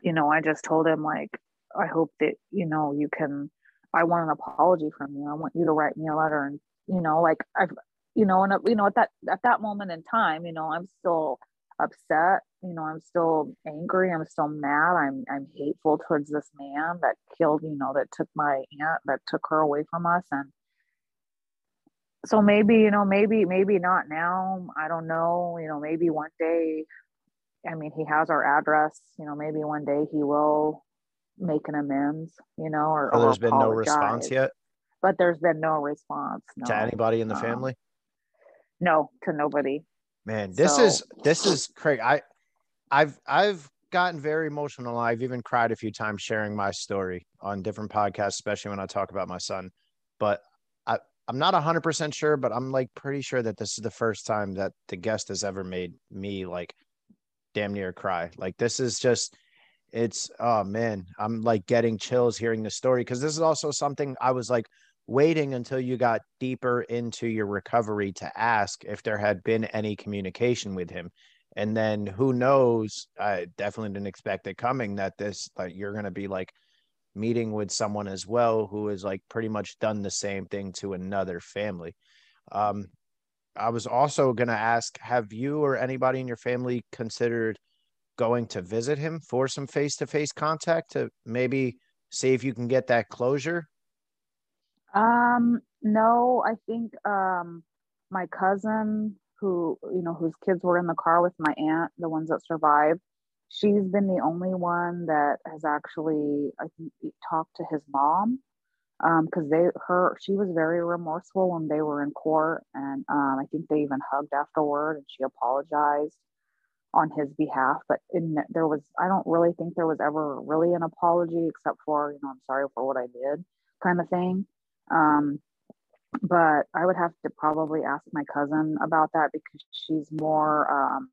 you know I just told him like I hope that you know you can. I want an apology from you. I want you to write me a letter and you know like I've you know, and uh, you know, at that at that moment in time, you know, I'm still upset. You know, I'm still angry. I'm still mad. I'm I'm hateful towards this man that killed. You know, that took my aunt, that took her away from us, and so maybe you know, maybe maybe not now. I don't know. You know, maybe one day. I mean, he has our address. You know, maybe one day he will make an amends. You know, or, oh, there's or been no response yet. But there's been no response no. to anybody in the um, family no to nobody. Man this so. is this is crazy. I i've i've gotten very emotional. I've even cried a few times sharing my story on different podcasts especially when i talk about my son. But i i'm not 100% sure but i'm like pretty sure that this is the first time that the guest has ever made me like damn near cry. Like this is just it's oh man i'm like getting chills hearing the story because this is also something i was like waiting until you got deeper into your recovery to ask if there had been any communication with him. And then who knows i definitely didn't expect it coming that this like you're going to be like meeting with someone as well who has like pretty much done the same thing to another family. Um i was also going to ask have you or anybody in your family considered going to visit him for some face-to-face contact to maybe see if you can get that closure Um, no, I think um my cousin who, you know, whose kids were in the car with my aunt, the ones that survived, she's been the only one that has actually, I think, talked to his mom. Because um, they her she was very remorseful when they were in court and um, i think they even hugged afterward and she apologized on his behalf but in there was i don't really think there was ever really an apology except for you know i'm sorry for what i did kind of thing um, but i would have to probably ask my cousin about that because she's more um,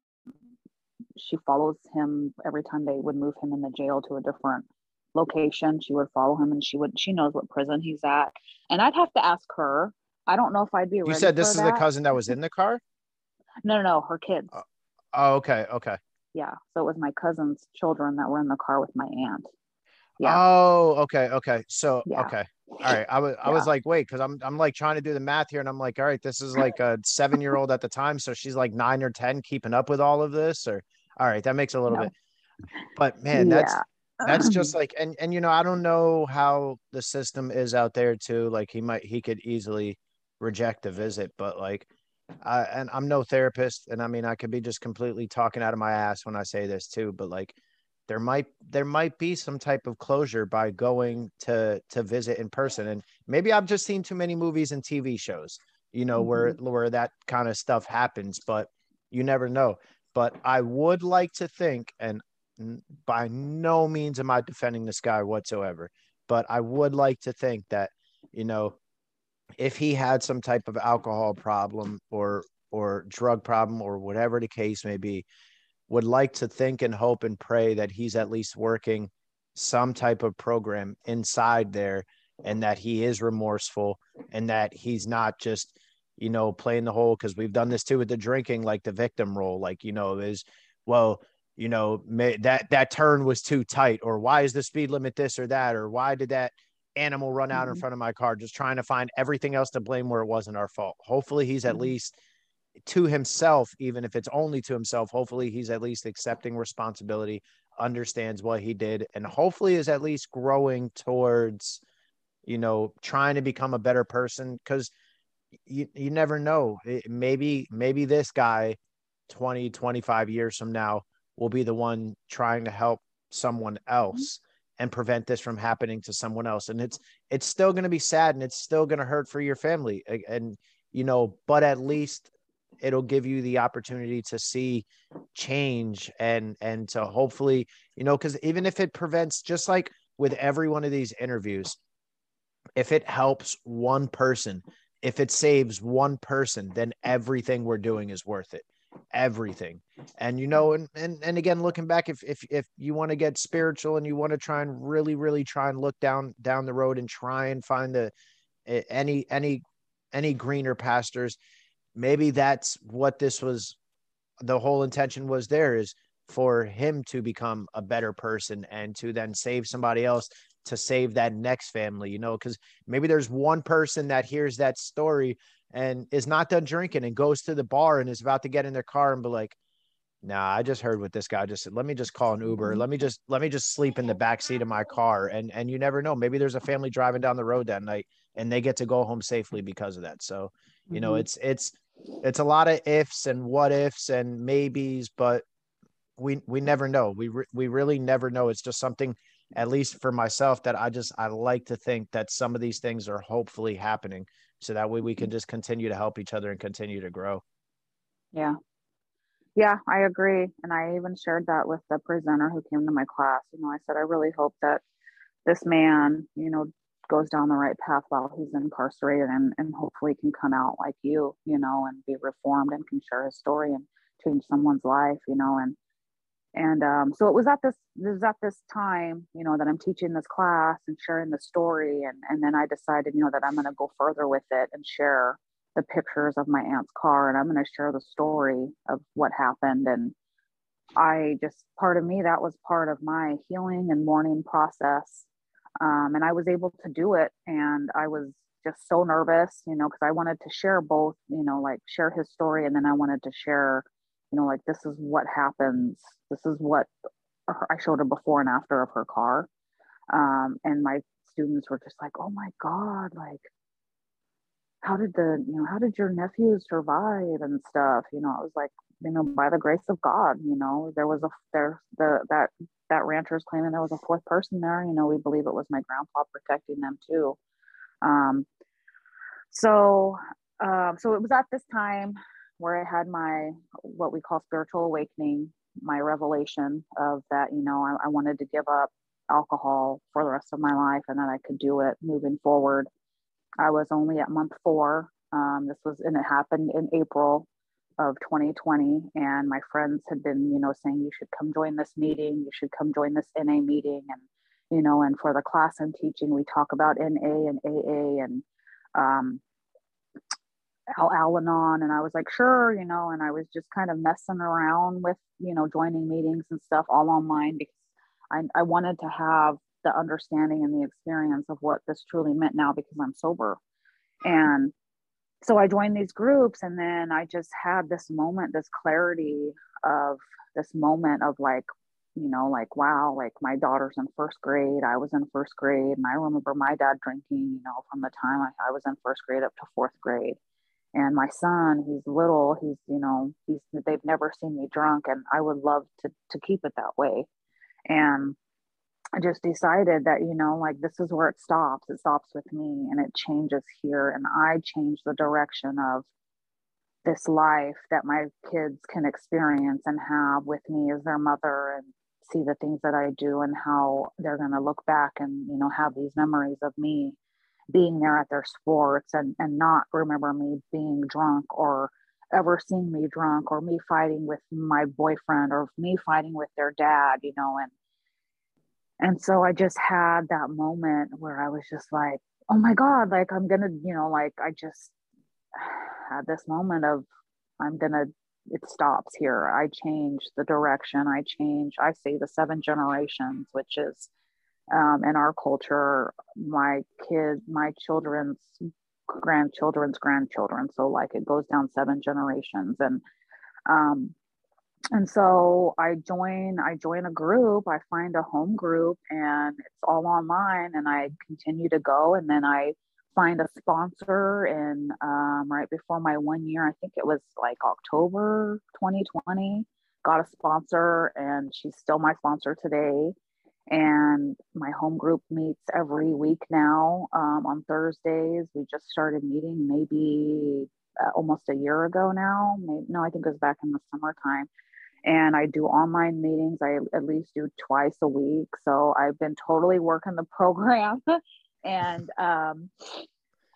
she follows him every time they would move him in the jail to a different location. She would follow him and she would she knows what prison he's at. And I'd have to ask her. I don't know if I'd be You said this is that. the cousin that was in the car? No, no, no, her kids. Oh, oh, okay, okay. Yeah. So it was my cousin's children that were in the car with my aunt. Yeah. Oh, okay, okay. So yeah. okay. All right. I was I was like, wait, because I'm I'm like trying to do the math here and I'm like, all right, this is like a seven year old at the time. So she's like nine or ten keeping up with all of this, or all right, that makes a little no. bit. But man, that's that's just like and and you know i don't know how the system is out there too like he might he could easily reject a visit but like I, and i'm no therapist and i mean i could be just completely talking out of my ass when i say this too but like there might there might be some type of closure by going to to visit in person and maybe i've just seen too many movies and tv shows you know mm-hmm. where where that kind of stuff happens but you never know but i would like to think and by no means am I defending this guy whatsoever, but I would like to think that, you know, if he had some type of alcohol problem or or drug problem or whatever the case may be, would like to think and hope and pray that he's at least working some type of program inside there and that he is remorseful and that he's not just you know playing the whole because we've done this too with the drinking like the victim role like you know is well you know may, that that turn was too tight or why is the speed limit this or that or why did that animal run out mm-hmm. in front of my car just trying to find everything else to blame where it wasn't our fault hopefully he's at mm-hmm. least to himself even if it's only to himself hopefully he's at least accepting responsibility understands what he did and hopefully is at least growing towards you know trying to become a better person because you, you never know. It, maybe maybe this guy 20 25 years from now will be the one trying to help someone mm-hmm. else and prevent this from happening to someone else and it's it's still going to be sad and it's still going to hurt for your family and you know but at least it'll give you the opportunity to see change and and to hopefully you know because even if it prevents just like with every one of these interviews if it helps one person if it saves one person then everything we're doing is worth it everything. And you know, and and, and again, looking back, if if if you want to get spiritual and you want to try and really, really try and look down down the road and try and find the eh, any any any greener pastures, maybe that's what this was. The whole intention was there is for him to become a better person and to then save somebody else to save that next family, you know, because maybe there's one person that hears that story and is not done drinking and goes to the bar and is about to get in their car and be like, nah, I just heard what this guy just said. Let me just call an Uber. Let me just let me just sleep in the back seat of my car. And and you never know. Maybe there's a family driving down the road that night and they get to go home safely because of that. So, you know, mm-hmm. it's it's it's a lot of ifs and what ifs and maybes, but we we never know. We re- we really never know. It's just something at least for myself that I just I like to think that some of these things are hopefully happening so that way we can just continue to help each other and continue to grow. Yeah. Yeah, I agree. And I even shared that with the presenter who came to my class. You know, I said, I really hope that this man, you know, goes down the right path while he's incarcerated and, and hopefully can come out like you, you know, and be reformed and can share his story and change someone's life, you know, and and um, so it was at this this was at this time you know that i'm teaching this class and sharing the story and and then i decided you know that i'm going to go further with it and share the pictures of my aunt's car and i'm going to share the story of what happened. And i just part of me that was part of my healing and mourning process um, and i was able to do it and i was just so nervous you know because i wanted to share both you know like share his story and then i wanted to share you know, like this is what happens. This is what I showed her before and after of her car. Um, and my students were just like, oh my God, like how did the you know how did your nephew survive and stuff you know i was like you know by the grace of god you know there was a there the that that rancher is claiming there was a fourth person there you know we believe it was my grandpa protecting them too. Um so um so it was at this time where i had my what we call spiritual awakening my revelation of that you know I, I wanted to give up alcohol for the rest of my life and that i could do it moving forward. I was only at month four. Um, this was, and it happened in April of 2020. And my friends had been, you know, saying, you should come join this meeting. You should come join this NA meeting. And, you know, and for the class I'm teaching, we talk about NA and AA and um, Al Alanon. And I was like, sure, you know, and I was just kind of messing around with, you know, joining meetings and stuff all online because I, I wanted to have the understanding and the experience of what this truly meant now because I'm sober. And so I joined these groups and then I just had this moment, this clarity of this moment of like, you know, like, wow, like my daughter's in first grade. I was in first grade. And I remember my dad drinking, you know, from the time I, I was in first grade up to fourth grade. And my son, he's little, he's, you know, he's, they've never seen me drunk and I would love to, to keep it that way. And I just decided that, you know, like this is where it stops. It stops with me and it changes here. And I change the direction of this life that my kids can experience and have with me as their mother and see the things that I do and how they're going to look back and, you know, have these memories of me being there at their sports and, and not remember me being drunk or ever seeing me drunk or me fighting with my boyfriend or me fighting with their dad, you know, and and so I just had that moment where I was just like, oh my God, like I'm gonna, you know, like I just had this moment of I'm gonna, it stops here. I change the direction. I change, I say the seven generations, which is um, in our culture, my kid, my children's grandchildren's grandchildren. So like it goes down seven generations. And um, and so i join i join a group i find a home group and it's all online and i continue to go and then i find a sponsor and um, right before my one year i think it was like october 2020 got a sponsor and she's still my sponsor today. And my home group meets every week now um, on thursdays. We just started meeting maybe uh, almost a year ago now maybe, no i think it was back in the summertime and I do online meetings. I at least do twice a week. So I've been totally working the program. and um,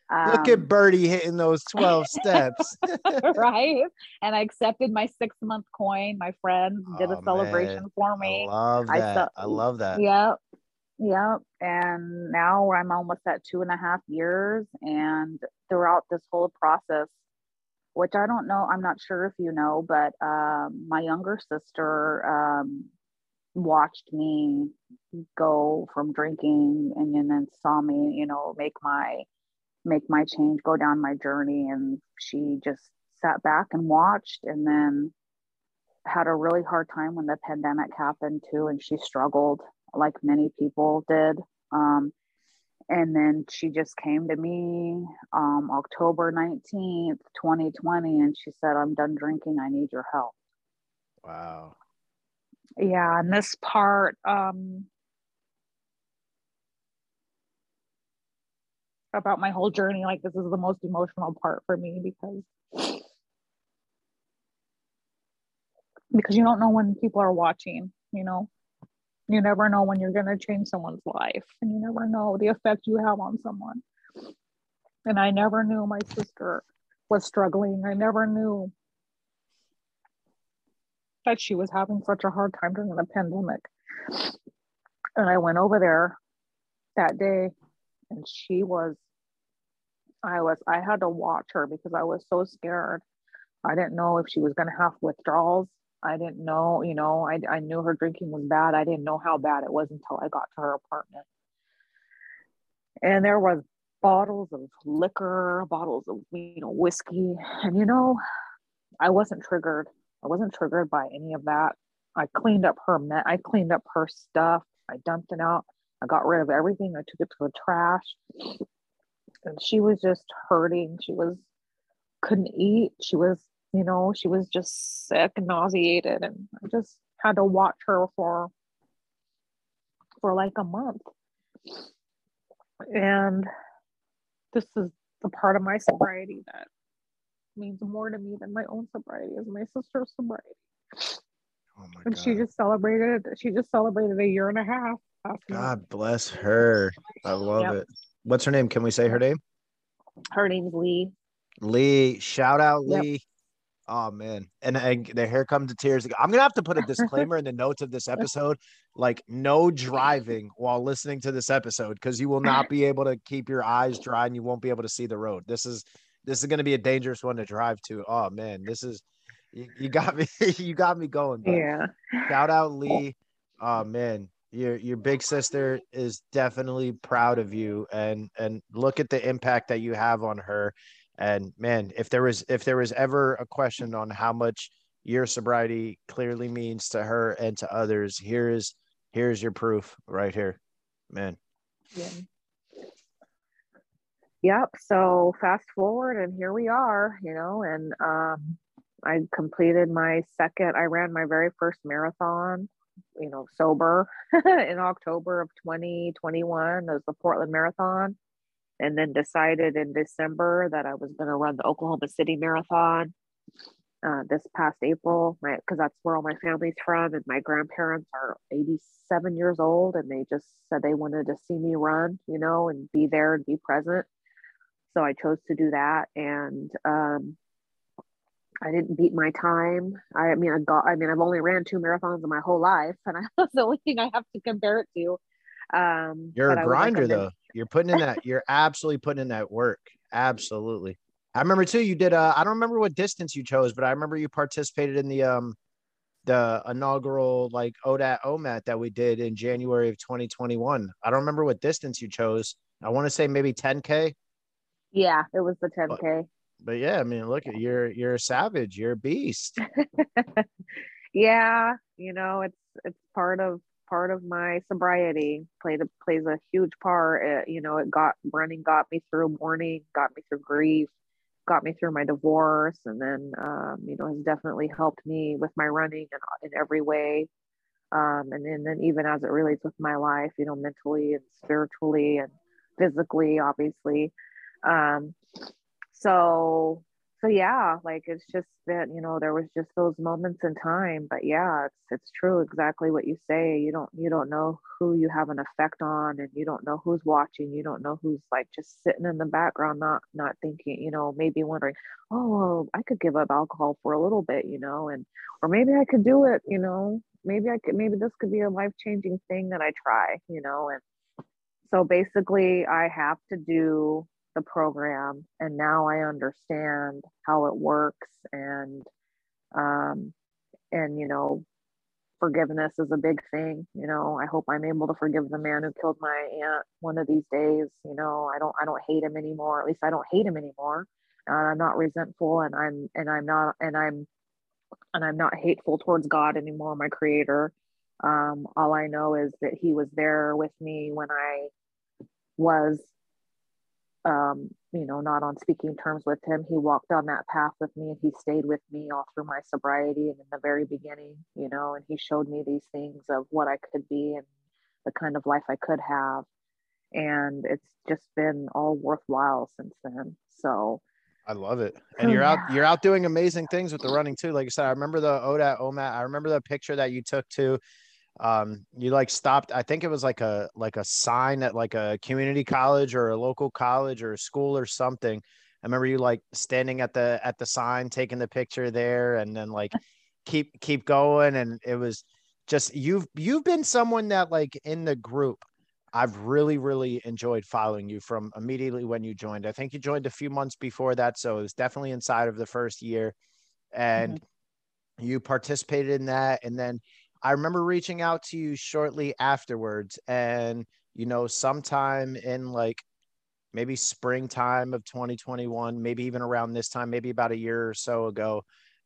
look at um, Birdie hitting those 12 steps. right. And I accepted my six month coin. My friends did oh, a celebration man. for me. I love that. I, I love that. Yep. Yep. And now I'm almost at two and a half years. And throughout this whole process, which I don't know. I'm not sure if you know, but um, my younger sister um, watched me go from drinking and, and then saw me, you know, make my make my change, go down my journey, and she just sat back and watched, and then had a really hard time when the pandemic happened too, and she struggled like many people did. Um, and then she just came to me um, October 19th, 2020, and she said, I'm done drinking. I need your help. Wow. Yeah. And this part, um, about my whole journey, like this is the most emotional part for me because because you don't know when people are watching, you know you never know when you're going to change someone's life and you never know the effect you have on someone. And i never knew my sister was struggling. I never knew that she was having such a hard time during the pandemic. And i went over there that day and she was i was i had to watch her because i was so scared. I didn't know if she was going to have withdrawals I didn't know, you know, I, I knew her drinking was bad. I didn't know how bad it was until I got to her apartment. And there was bottles of liquor, bottles of, you know, whiskey. And, you know, I wasn't triggered. I wasn't triggered by any of that. I cleaned up her, I cleaned up her stuff. I dumped it out. I got rid of everything. I took it to the trash. and she was just hurting. She was couldn't eat. She was, you know, she was just sick and nauseated, and I just had to watch her for for like a month. And this is the part of my sobriety that means more to me than my own sobriety is my sister's sobriety. Oh my and God. she just celebrated she just celebrated a year and a half. God month. bless her. I love yep. it. What's her name? Can we say her name? Her name's Lee. Lee, shout out yep. Oh man, and, and the hair comes to tears. I'm gonna have to put a disclaimer in the notes of this episode, like no driving while listening to this episode, because you will not be able to keep your eyes dry and you won't be able to see the road. This is this is gonna be a dangerous one to drive to. Oh man, this is you, you got me you got me going. Yeah. Shout out Lee. Oh man, your your big sister is definitely proud of you and and look at the impact that you have on her and man, if there was if there was ever a question on how much your sobriety clearly means to her and to others, here is here's your proof right here, man. Yeah. Yep. So fast forward, and here we are. You know, and um, I completed my second. I ran my very first marathon. You know, sober in October of 2021. It was the Portland Marathon and then decided in December that I was going to run the Oklahoma City Marathon uh, this past April, right? Because that's where all my family's from, and my grandparents are 87 years old, and they just said they wanted to see me run, you know, and be there and be present. So I chose to do that, and um, I didn't beat my time. I, I mean, I got. I mean, I've only ran two marathons in my whole life, and I, that's the only thing I have to compare it to. Um, You're a grinder, though. You're putting in that. You're absolutely putting in that work. Absolutely. I remember too. You did. Uh, I don't remember what distance you chose, but I remember you participated in the um, the inaugural like ODAT OMAT that we did in January of 2021. I don't remember what distance you chose. I want to say maybe 10k. Yeah, it was the 10k. But, but yeah, I mean, look at you're you're a savage. You're a beast. yeah, you know, it's it's part of part of my sobriety played a, plays a huge part. It, you know it got running got me through mourning got me through grief got me through my divorce and then um, you know has definitely helped me with my running in, in every way. Um, and, and then even as it relates with my life you know mentally and spiritually and physically obviously. Um, so so yeah like it's just that you know there was just those moments in time but yeah it's it's true exactly what you say you don't you don't know who you have an effect on and you don't know who's watching you don't know who's like just sitting in the background not not thinking you know maybe wondering oh well, i could give up alcohol for a little bit you know and or maybe i could do it you know maybe i could maybe this could be a life changing thing that i try you know and so basically i have to do the program and now i understand how it works and um and you know forgiveness is a big thing you know. I hope i'm able to forgive the man who killed my aunt one of these days you know. I don't i don't hate him anymore at least i don't hate him anymore. And i'm not resentful and i'm and i'm not and i'm and i'm not hateful towards god anymore my creator. Um all i know is that he was there with me when i was um, you know, not on speaking terms with him. He walked on that path with me and he stayed with me all through my sobriety and in the very beginning, you know, and he showed me these things of what I could be and the kind of life I could have. And it's just been all worthwhile since then. So I love it. And you're out you're out doing amazing things with the running too. Like I said, I remember the ODAT OMAT. I remember the picture that you took too um you like stopped i think it was like a like a sign at like a community college or a local college or a school or something. I remember you like standing at the at the sign taking the picture there and then like keep keep going. And it was just you've you've been someone that like in the group i've really really enjoyed following you from immediately when you joined. I think you joined a few months before that so it was definitely inside of the first year. And mm-hmm. you participated in that. And then I remember reaching out to you shortly afterwards, and you know, sometime in like maybe springtime of 2021, maybe even around this time, maybe about a year or so ago.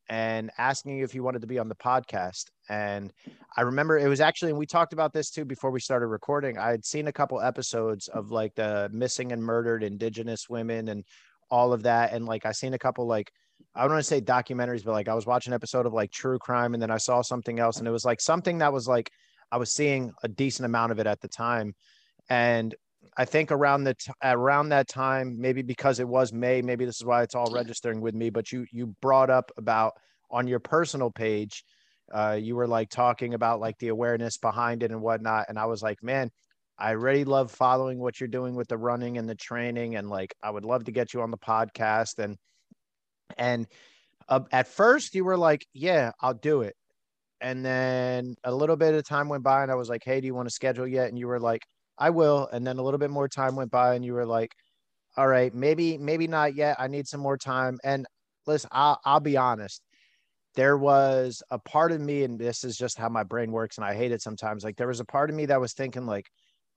and asking you if you wanted to be on the podcast. And I remember it was actually, and we talked about this too before we started recording. I had seen a couple episodes of like the missing and murdered indigenous women and all of that. And like I seen a couple like I don't want to say documentaries, but like I was watching an episode of like true crime and then I saw something else and it was like something that was like I was seeing a decent amount of it at the time. And I think around the t- around that time, maybe because it was May, maybe this is why it's all registering with me. But you you brought up about on your personal page, uh, you were like talking about like the awareness behind it and whatnot, and I was like, man, I really love following what you're doing with the running and the training, and like I would love to get you on the podcast and and uh, at first you were like, yeah, I'll do it, and then a little bit of time went by, and I was like, hey, do you want to schedule yet? And you were like I will. And then a little bit more time went by and you were like, all right, maybe, maybe not yet. I need some more time. And listen, I'll, I'll be honest. There was a part of me, and this is just how my brain works, and I hate it sometimes. Like there was a part of me that was thinking, like,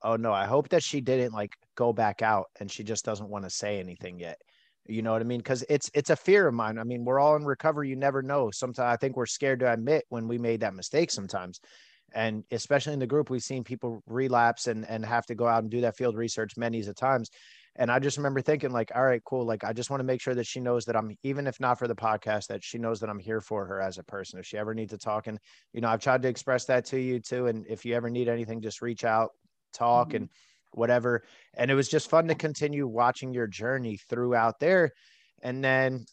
oh no, I hope that she didn't like go back out and she just doesn't want to say anything yet. You know what I mean? Because it's it's a fear of mine. I mean, we're all in recovery. You never know. Sometimes I think we're scared to admit when we made that mistake sometimes and especially in the group we've seen people relapse and and have to go out and do that field research many a times and i just remember thinking like all right cool like i just want to make sure that she knows that i'm even if not for the podcast that she knows that i'm here for her as a person if she ever needs to talk and you know i've tried to express that to you too and if you ever need anything just reach out talk mm-hmm. and whatever. And it was just fun to continue watching your journey throughout there. And then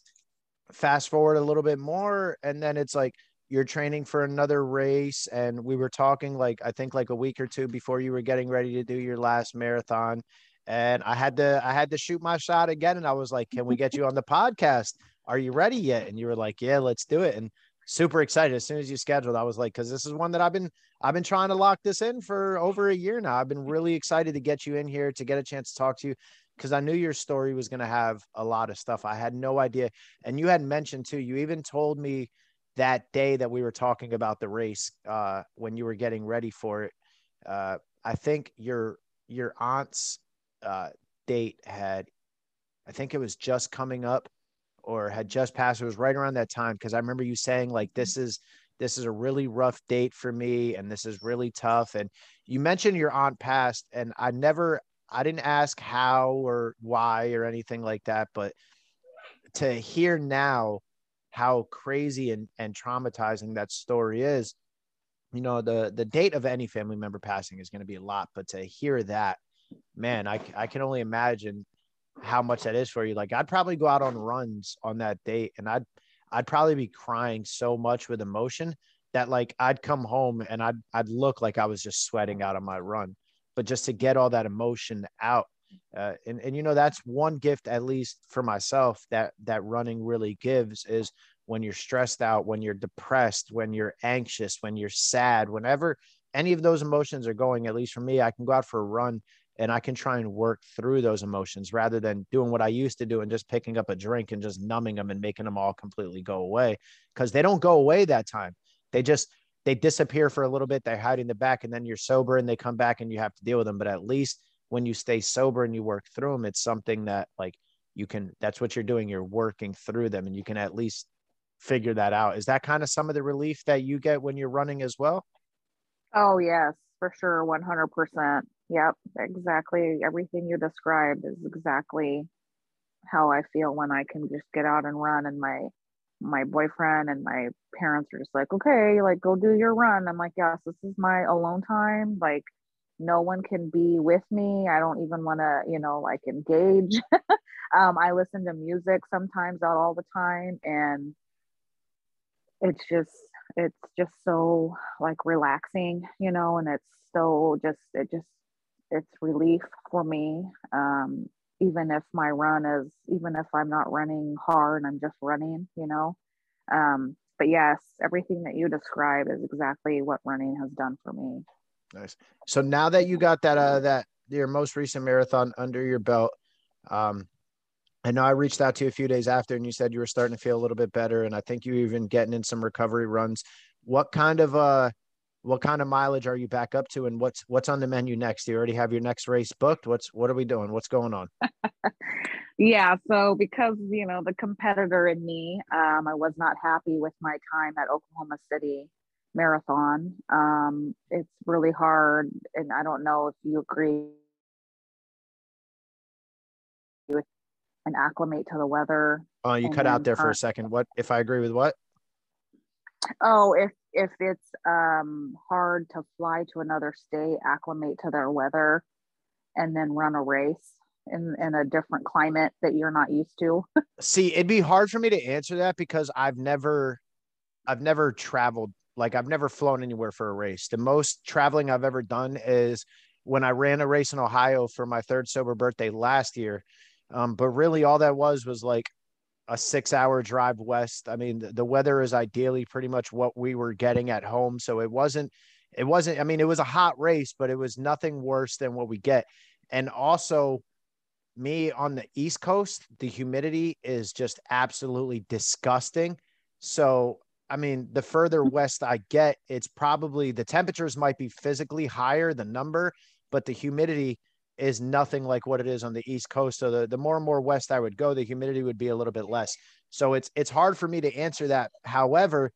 fast forward a little bit more and then it's like you're training for another race. And we were talking like i think like a week or two before you were getting ready to do your last marathon. And i had to i had to shoot my shot again. And i was like can we get you on the podcast? Are you ready yet? And you were like yeah let's do it. And super excited. As soon as you scheduled i was like because this is one that i've been i've been trying to lock this in for over a year now. I've been really excited to get you in here to get a chance to talk to you because i knew your story was going to have a lot of stuff. I had no idea and you had mentioned too you even told me that day that we were talking about the race uh, when you were getting ready for it. Uh, i think your your aunt's uh, date had i think it was just coming up or had just passed. It was right around that time because i remember you saying like this is this is a really rough date for me and this is really tough and you mentioned your aunt passed and i never i didn't ask how or why or anything like that but to hear now how crazy and, and traumatizing that story is you know the the date of any family member passing is going to be a lot but to hear that man I, I can only imagine how much that is for you. Like i'd probably go out on runs on that date and i'd i'd probably be crying so much with emotion that like i'd come home and i'd i'd look like i was just sweating out on my run. But just to get all that emotion out uh, and and you know that's one gift at least for myself that that running really gives is when you're stressed out when you're depressed when you're anxious when you're sad whenever any of those emotions are going at least for me i can go out for a run and i can try and work through those emotions rather than doing what i used to do and just picking up a drink and just numbing them and making them all completely go away because they don't go away that time they just they disappear for a little bit they hide in the back and then you're sober and they come back and you have to deal with them but at least when you stay sober and you work through them, it's something that like you can, that's what you're doing. You're working through them and you can at least figure that out. Is that kind of some of the relief that you get when you're running as well? Oh, yes, for sure. 100%. Yep, exactly. Everything you described is exactly how I feel when I can just get out and run and my my boyfriend and my parents are just like, okay, like go do your run. I'm like, yes, this is my alone time. Like no one can be with me i don't even want to you know like engage um, i listen to music sometimes out all the time and it's just it's just so like relaxing you know and it's so just it just it's relief for me um, even if my run is even if i'm not running hard i'm just running you know um, but yes everything that you describe is exactly what running has done for me Nice. So now that you got that uh that your most recent marathon under your belt, um, I know I reached out to you a few days after, and you said you were starting to feel a little bit better, and I think you even getting in some recovery runs. What kind of uh what kind of mileage are you back up to, and what's what's on the menu next? Do you already have your next race booked? What's what are we doing? What's going on? yeah, so because you know the competitor in me, um, I was not happy with my time at Oklahoma City Marathon. Um, it's really hard, and I don't know if you agree with and acclimate to the weather. Oh, you cut out there for a second. What if I agree with what? Oh, if if it's um, hard to fly to another state, acclimate to their weather, and then run a race in in a different climate that you're not used to. See, it'd be hard for me to answer that because I've never, I've never traveled. Like I've never flown anywhere for a race. The most traveling I've ever done is when I ran a race in Ohio for my third sober birthday last year. Um, but really, all that was was like a six hour drive west. I mean, the, the weather is ideally pretty much what we were getting at home. So it wasn't, it wasn't, I mean, it was a hot race, but it was nothing worse than what we get. And also, me on the East Coast, the humidity is just absolutely disgusting. So, I mean, the further west I get, it's probably the temperatures might be physically higher, the number, but the humidity is nothing like what it is on the East Coast. So the, the more and more west I would go, the humidity would be a little bit less. So it's it's hard for me to answer that. However,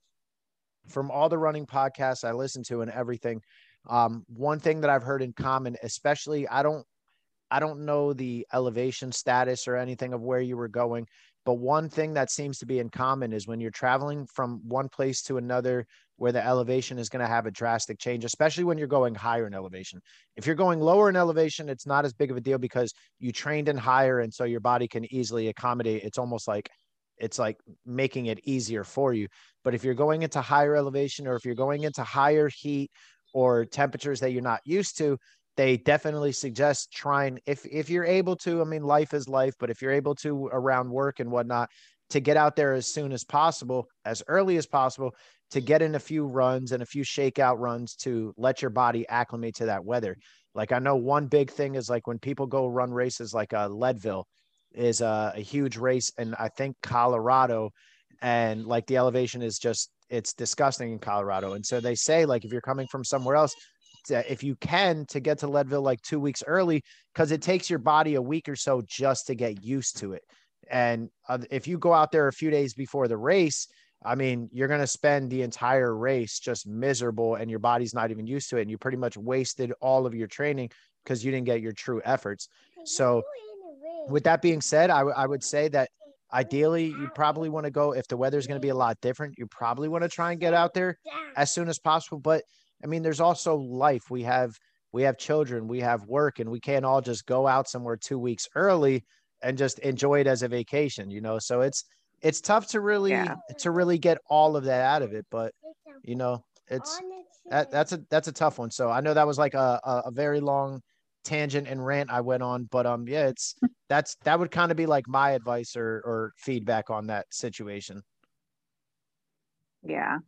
from all the running podcasts I listen to and everything, um, one thing that I've heard in common, especially I don't I don't know the elevation status or anything of where you were going, but one thing that seems to be in common is when you're traveling from one place to another where the elevation is going to have a drastic change, especially when you're going higher in elevation. If you're going lower in elevation, it's not as big of a deal because you trained in higher. And so your body can easily accommodate. It's almost like it's like making it easier for you. But if you're going into higher elevation or if you're going into higher heat or temperatures that you're not used to, they definitely suggest trying if if you're able to. I mean, life is life, but if you're able to around work and whatnot, to get out there as soon as possible, as early as possible, to get in a few runs and a few shakeout runs to let your body acclimate to that weather. Like I know one big thing is like when people go run races like uh, Leadville is a, a huge race and I think Colorado and like the elevation is just it's disgusting in Colorado. And so they say like if you're coming from somewhere else, to, if you can to get to Leadville like two weeks early, because it takes your body a week or so just to get used to it. And uh, if you go out there a few days before the race, I mean, you're going to spend the entire race just miserable and your body's not even used to it. And you pretty much wasted all of your training because you didn't get your true efforts. So, with that being said, I, w- I would say that ideally you probably want to go if the weather's going to be a lot different, you probably want to try and get out there as soon as possible. But I mean, there's also life. We have we have children, we have work, and we can't all just go out somewhere two weeks early and just enjoy it as a vacation, you know. So it's it's tough to really yeah. to really get all of that out of it but you know it's that, that's a that's a tough one so i know that was like a, a, a very long tangent and rant i went on but um yeah it's that's that would kind of be like my advice or or feedback on that situation yeah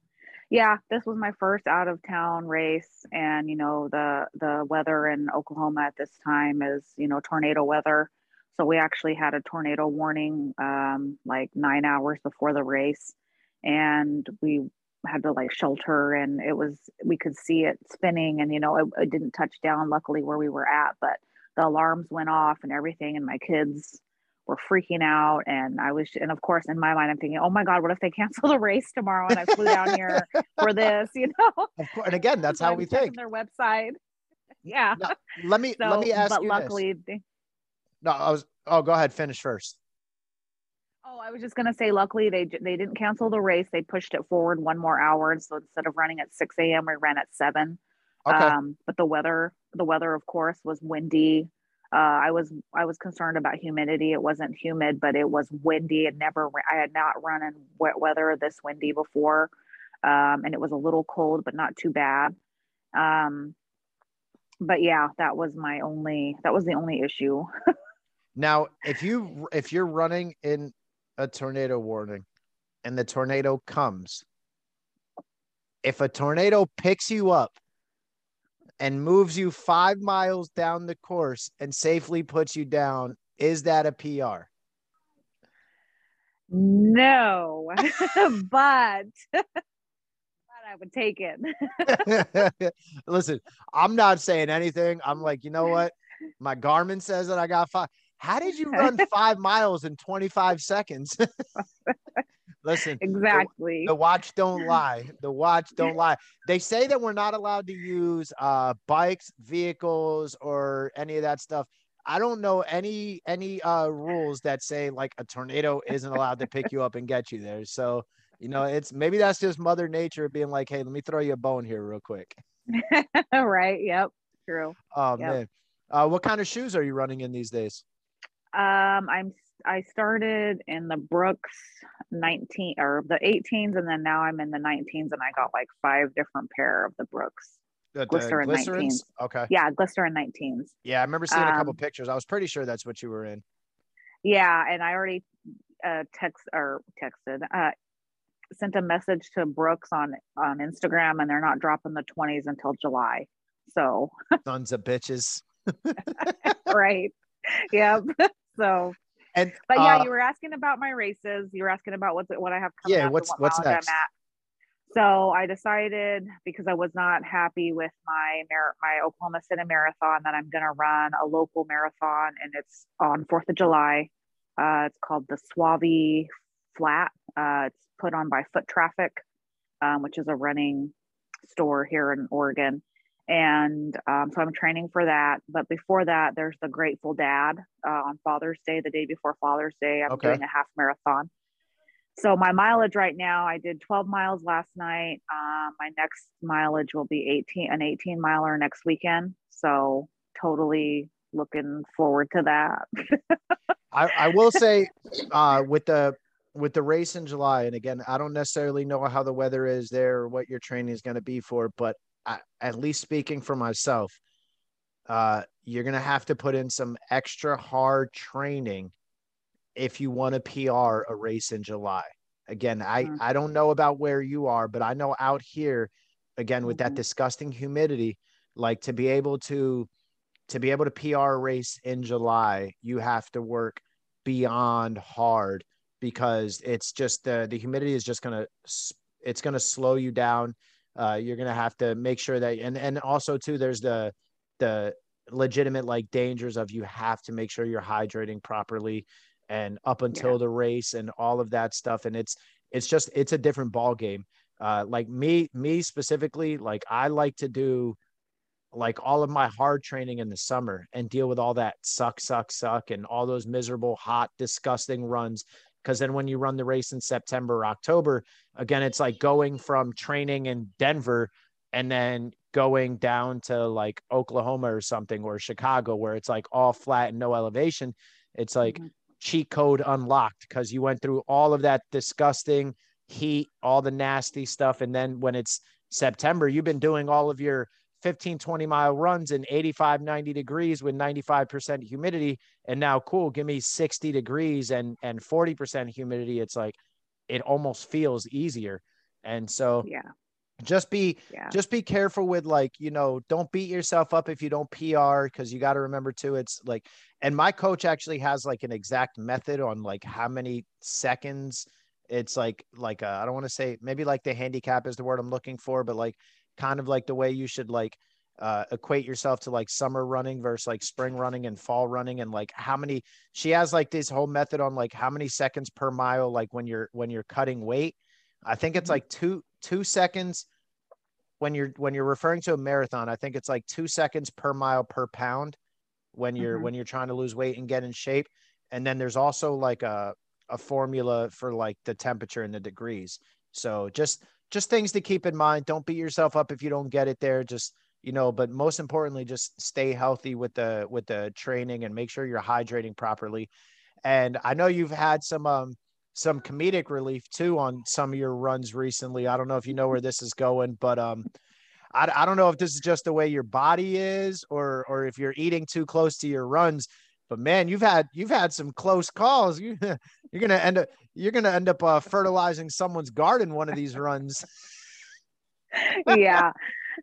yeah this was my first out of town race and you know the the weather in oklahoma at this time is you know tornado weather so we actually had a tornado warning um, like nine hours before the race, and we had to like shelter. And it was we could see it spinning, and you know it, it didn't touch down. Luckily where we were at, but the alarms went off and everything, and my kids were freaking out and I was and of course in my mind I'm thinking, oh my God, what if they cancel the race tomorrow and I flew down here for this, you know? And again, that's so how we think. Their website. Yeah. Let me so, let me ask but you. Luckily this. No, I was. Oh, go ahead. Finish first. Oh, I was just gonna say. Luckily, they they didn't cancel the race. They pushed it forward one more hour. So instead of running at six a.m., we ran at seven. Okay. Um, but the weather, the weather, of course, was windy. Uh, I was I was concerned about humidity. It wasn't humid, but it was windy. It never. I had not run in wet weather this windy before, um, and it was a little cold, but not too bad. Um, but yeah, that was my only. That was the only issue. Now, if you if you're running in a tornado warning and the tornado comes, if a tornado picks you up and moves you five miles down the course and safely puts you down, is that a PR? No, but but I would take it. Listen, I'm not saying anything. I'm like, you know what? My Garmin says that I got five. How did you run five miles in 25 seconds? Listen, exactly. The, the, watch don't lie. The watch don't lie. They say that we're not allowed to use uh, bikes, vehicles, or any of that stuff. I don't know any any uh, rules that say like a tornado isn't allowed to pick you up and get you there. So you know, it's maybe that's just Mother Nature being like, hey, let me throw you a bone here real quick. right. Yep. True. Oh yep. man. Uh, what kind of shoes are you running in these days? Um, I'm I started in the Brooks 19 or the 18s, and then now I'm in the 19s, and I got like five different pair of the Brooks. The, glycerin 19s. Okay. Yeah, glycerin 19s. Yeah, I remember seeing a couple um, pictures. I was pretty sure that's what you were in. Yeah, and I already uh, text or texted, uh, sent a message to Brooks on on Instagram, and they're not dropping the 20s until July. So sons of bitches. right. Yep. So and but yeah, uh, you were asking about my races. You were asking about what's what I have coming up. yeah, what's what what's next? So I decided because I was not happy with my my Oklahoma City marathon that I'm going to run a local marathon, and it's on Fourth of July. Uh, it's called the Suave Flat. Uh, it's put on by Foot Traffic, um, which is a running store here in Oregon and um, so I'm training for that. But before that, there's the Grateful Dad uh, on Father's Day, the day before Father's Day. I'm okay. doing a half marathon. So my mileage right now, I did 12 miles last night. Uh, my next mileage will be 18, an 18 miler next weekend. So totally looking forward to that. I, I will say, uh, with the with the race in July, and again, I don't necessarily know how the weather is there or what your training is going to be for, but at least speaking for myself, uh, you're going to have to put in some extra hard training if you want to PR a race in July. Again, I, mm-hmm. I don't know about where you are, but I know out here, again, with mm-hmm. that disgusting humidity, like to be able to to be able to PR a race in July, you have to work beyond hard because it's just the the humidity is just gonna it's gonna slow you down uh, you're gonna have to make sure that and and also too there's the the legitimate like dangers of you have to make sure you're hydrating properly and up until yeah. the race and all of that stuff. And it's it's just it's a different ball game uh like me me specifically like i like to do like all of my hard training in the summer and deal with all that suck suck suck and all those miserable hot disgusting runs because then when you run the race in September, October, again, it's like going from training in Denver and then going down to like Oklahoma or something or Chicago where it's like all flat and no elevation. It's like mm-hmm. cheat code unlocked because you went through all of that disgusting heat, all the nasty stuff. And then when it's September, you've been doing all of your 15, 20 mile runs in 85, 90 degrees with 95% humidity. And now, cool, give me 60 degrees and, and 40% humidity. It's like, it almost feels easier. And so, yeah, just be, yeah. just be careful with like, you know, don't beat yourself up if you don't PR. Cause you got to remember too, it's like, and my coach actually has like an exact method on like how many seconds it's like, like, uh, I don't want to say maybe like the handicap is the word I'm looking for, but like kind of like the way you should like uh, equate yourself to like summer running versus like spring running and fall running and like how many she has like this whole method on like how many seconds per mile like when you're when you're cutting weight i think it's mm-hmm. like two two seconds when you're when you're referring to a marathon i think it's like two seconds per mile per pound when you're mm-hmm. when you're trying to lose weight and get in shape and then there's also like a a formula for like the temperature and the degrees so just just things to keep in mind. Don't beat yourself up if you don't get it there. Just you know, but most importantly, just stay healthy with the with the training and make sure you're hydrating properly. And I know you've had some um some comedic relief too on some of your runs recently. I don't know if you know where this is going, but um I, I don't know if this is just the way your body is or or if you're eating too close to your runs but man, you've had you've had some close calls. You you're gonna end up you're gonna end up uh, fertilizing someone's garden one of these runs. yeah,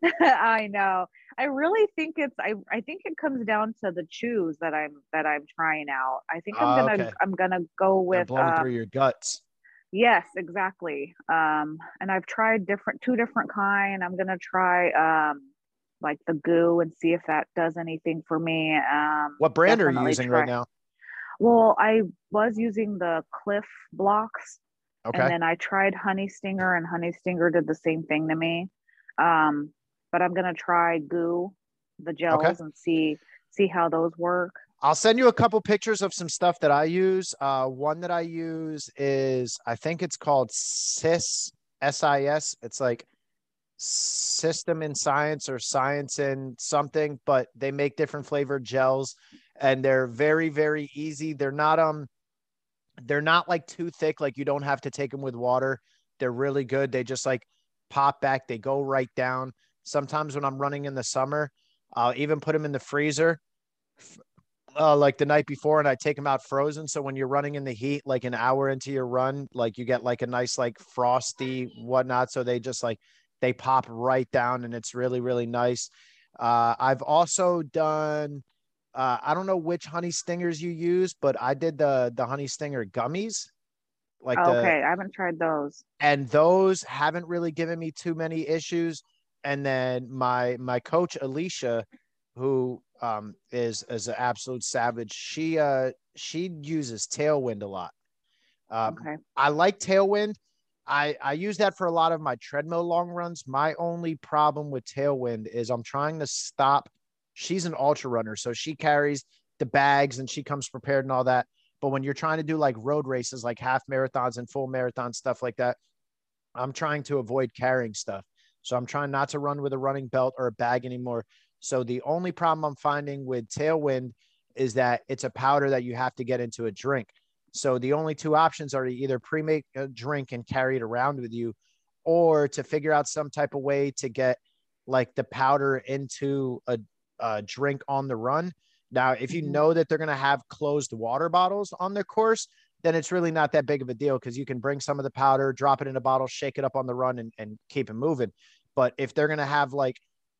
I know. I really think it's I I think it comes down to the chews that I'm that I'm trying out. I think I'm uh, gonna okay. I'm gonna go with blowing uh, through your guts. Yes, exactly. Um, and I've tried different two different kind. I'm gonna try um like the goo and see if that does anything for me. Um, what brand are you using try. right now? Well, I was using the Clif Bloks. Okay. And then I tried Honey Stinger, and Honey Stinger did the same thing to me. Um, but I'm gonna try goo, the gels, okay. and see see how those work. I'll send you a couple pictures of some stuff that I use. Uh, one that I use is I think it's called SIS SIS. It's like system in science or science in something, but they make different flavored gels and they're very very easy. They're not um they're not like too thick like you don't have to take them with water. They're really good. They just like pop back, they go right down. Sometimes when I'm running in the summer, I'll even put them in the freezer uh, like the night before and I take them out frozen. So when you're running in the heat, like an hour into your run, like you get like a nice, like frosty whatnot. So they just like, they pop right down and it's really, really nice. Uh, I've also done, uh, I don't know which honey stingers you use, but I did the, the honey stinger gummies. Like the, okay, I haven't tried those. And those haven't really given me too many issues. And then my, my coach, Alicia, who um, is is an absolute savage. She uh she uses tailwind a lot. Um, okay. I like tailwind. I I use that for a lot of my treadmill long runs. My only problem with tailwind is I'm trying to stop. She's an ultra runner, so she carries the bags and she comes prepared and all that. But when you're trying to do like road races, like half marathons and full marathon stuff like that, I'm trying to avoid carrying stuff. So I'm trying not to run with a running belt or a bag anymore. So the only problem I'm finding with Tailwind is that it's a powder that you have to get into a drink. So the only two options are to either pre-make a drink and carry it around with you, or to figure out some type of way to get like the powder into a, a drink on the run. Now, if you mm-hmm. know that they're going to have closed water bottles on their course, then it's really not that big of a deal because you can bring some of the powder, drop it in a bottle, shake it up on the run, and, and keep it moving. But if they're going to have like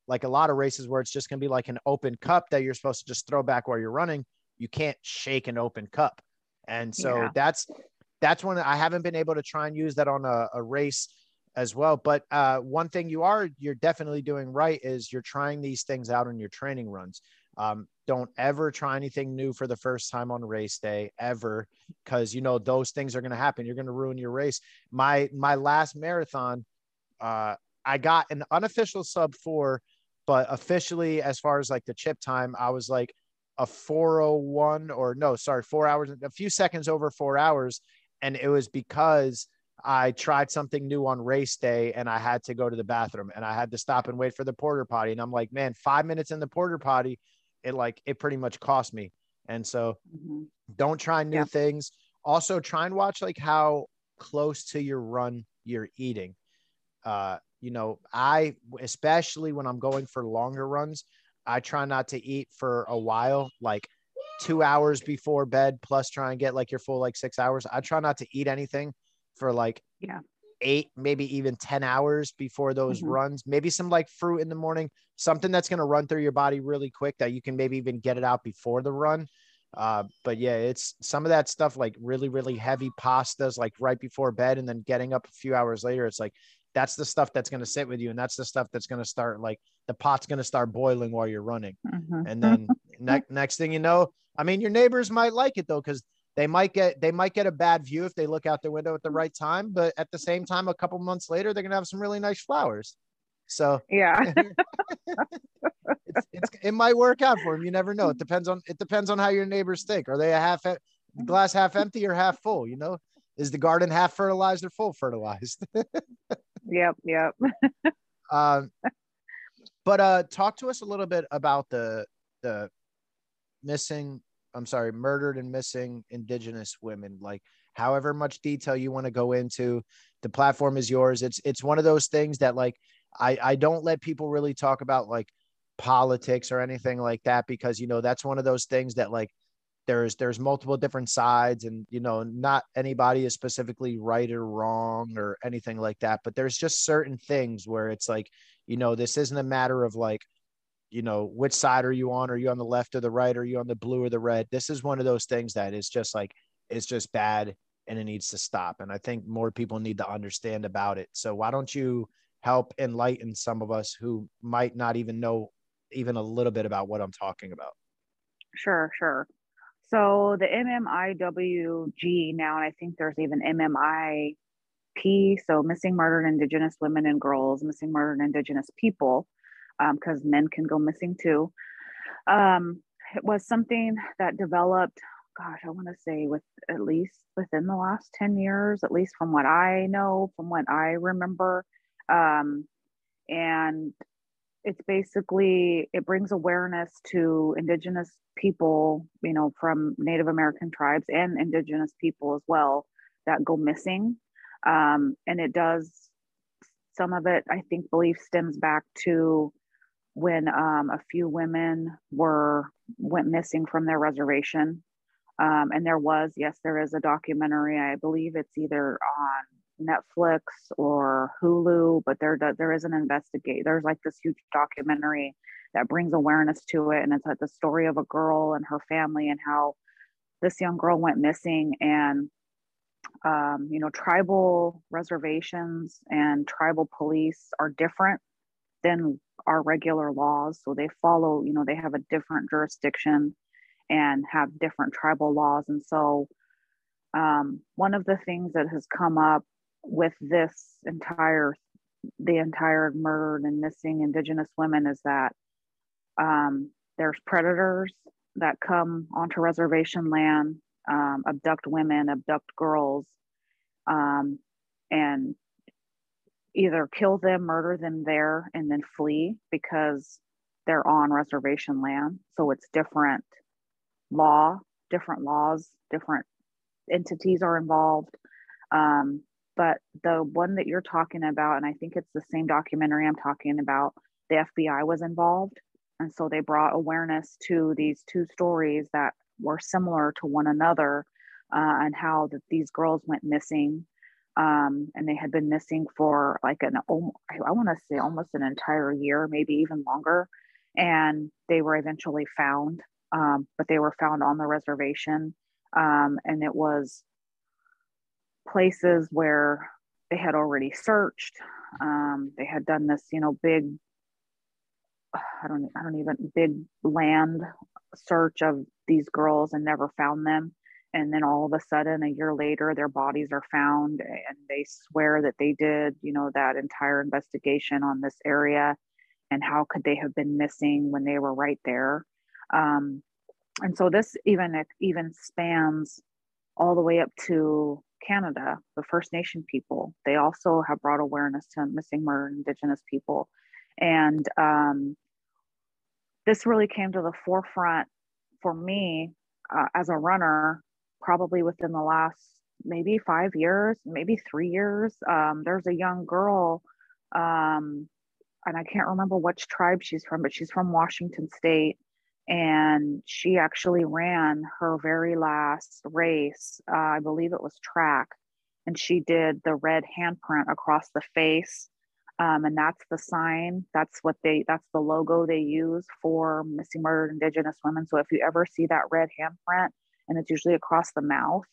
like a lot of races where it's just going to be like an open cup that you're supposed to just throw back while you're running, you can't shake an open cup. And so yeah. that's that's when I haven't been able to try and use that on a, a race as well. But uh, one thing you are you're definitely doing right is you're trying these things out on your training runs. Um, don't ever try anything new for the first time on race day ever, because you know those things are going to happen. You're going to ruin your race. My my last marathon, uh, I got an unofficial sub four but officially, as far as like the chip time, I was like a 401 or no, sorry, four hours, a few seconds over four hours. And it was because I tried something new on race day and I had to go to the bathroom and I had to stop and wait for the porta potty. And I'm like, man, five minutes in the porta potty, it like, it pretty much cost me. And so mm-hmm. don't try new yeah. things. Also, try and watch like how close to your run you're eating. Uh, you know, I, especially when I'm going for longer runs, I try not to eat for a while, like two hours before bed, plus try and get like your full like six hours. I try not to eat anything for like yeah eight, maybe even 10 hours before those mm-hmm. runs. Maybe some like fruit in the morning, something that's going to run through your body really quick that you can maybe even get it out before the run. Uh, but yeah, it's some of that stuff like really, really heavy pastas, like right before bed, and then getting up a few hours later. It's like that's the stuff that's going to sit with you and that's the stuff that's going to start like the pot's going to start boiling while you're running. Mm-hmm. and then ne- next thing you know i mean your neighbors might like it though because they might get they might get a bad view if they look out their window at the right time but at the same time a couple months later they're going to have some really nice flowers. So yeah. It's, it's, it might work out for them you never know. It depends on it depends on how your neighbors think. Are they a half glass half empty or half full you know? Is the garden half fertilized or full fertilized Yep. Yep. um, but uh, talk to us a little bit about the the missing. I'm sorry, murdered and missing Indigenous women. Like, however much detail you want to go into, the platform is yours. It's it's one of those things that like I I don't let people really talk about like politics or anything like that because you know that's one of those things that like there's there's multiple different sides and you know not anybody is specifically right or wrong or anything like that but there's just certain things where it's like you know this isn't a matter of like you know which side are you on are you on the left or the right are you on the blue or the red this is one of those things that is just like it's just bad and it needs to stop. And I think more people need to understand about it. So why don't you help enlighten some of us who might not even know even a little bit about what I'm talking about? Sure, sure. So the MMIWG now, and I think there's even MMIP, so missing, murdered Indigenous women and girls, missing, murdered Indigenous people, because um, men can go missing too. Um, it was something that developed, gosh, I want to say with at least within the last 10 years, at least from what I know, from what I remember. Um, and it's basically it brings awareness to indigenous people you know from native american tribes and indigenous people as well that go missing. Um, and it does some of it i think belief stems back to when um, a few women were went missing from their reservation. Um, and there was yes there is a documentary i believe it's either on Netflix or Hulu, but there there is an investigate. There's like this huge documentary that brings awareness to it, and it's like the story of a girl and her family and how this young girl went missing. And um, you know, tribal reservations and tribal police are different than our regular laws, so they follow. You know, they have a different jurisdiction and have different tribal laws, and so. Um, one of the things that has come up with this entire the entire murdered and missing indigenous women is that um, there's predators that come onto reservation land um, abduct women abduct girls um, and either kill them murder them there and then flee because they're on reservation land. So it's different law different laws different entities are involved. Um, but the one that you're talking about, and I think it's the same documentary I'm talking about, the FBI was involved. And so they brought awareness to these two stories that were similar to one another uh, and how that these girls went missing. Um, and they had been missing for like an, I want to say almost an entire year, maybe even longer. And they were eventually found, um, but they were found on the reservation. Um, and it was places where they had already searched. Um, they had done this, you know, big, I don't, I don't even big land search of these girls and never found them. And then all of a sudden, a year later, their bodies are found, and they swear that they did, you know, that entire investigation on this area. And how could they have been missing when they were right there? Um, and so this even even spans all the way up to Canada, the First Nation people, they also have brought awareness to missing murdered Indigenous people. And um, this really came to the forefront for me uh, as a runner, probably within the last maybe five years, maybe three years. Um, there's a young girl, um, and I can't remember which tribe she's from, but she's from Washington State and she actually ran her very last race. Uh, I believe it was track, and she did the red handprint across the face. Um, and that's the sign. That's what they. That's the logo they use for missing murdered Indigenous women. So if you ever see that red handprint, and it's usually across the mouth,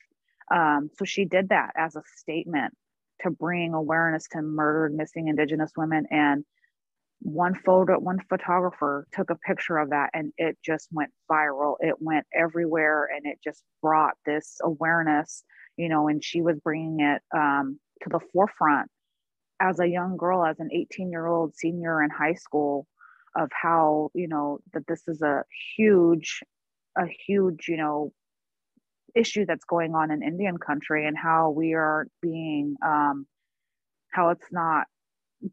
um, so she did that as a statement to bring awareness to murdered missing Indigenous women and one photo one photographer took a picture of that and it just went viral. It went everywhere and it just brought this awareness you know and she was bringing it um, to the forefront as a young girl as an 18 year old senior in high school of how you know that this is a huge a huge you know issue that's going on in indian country and how we are being um, how it's not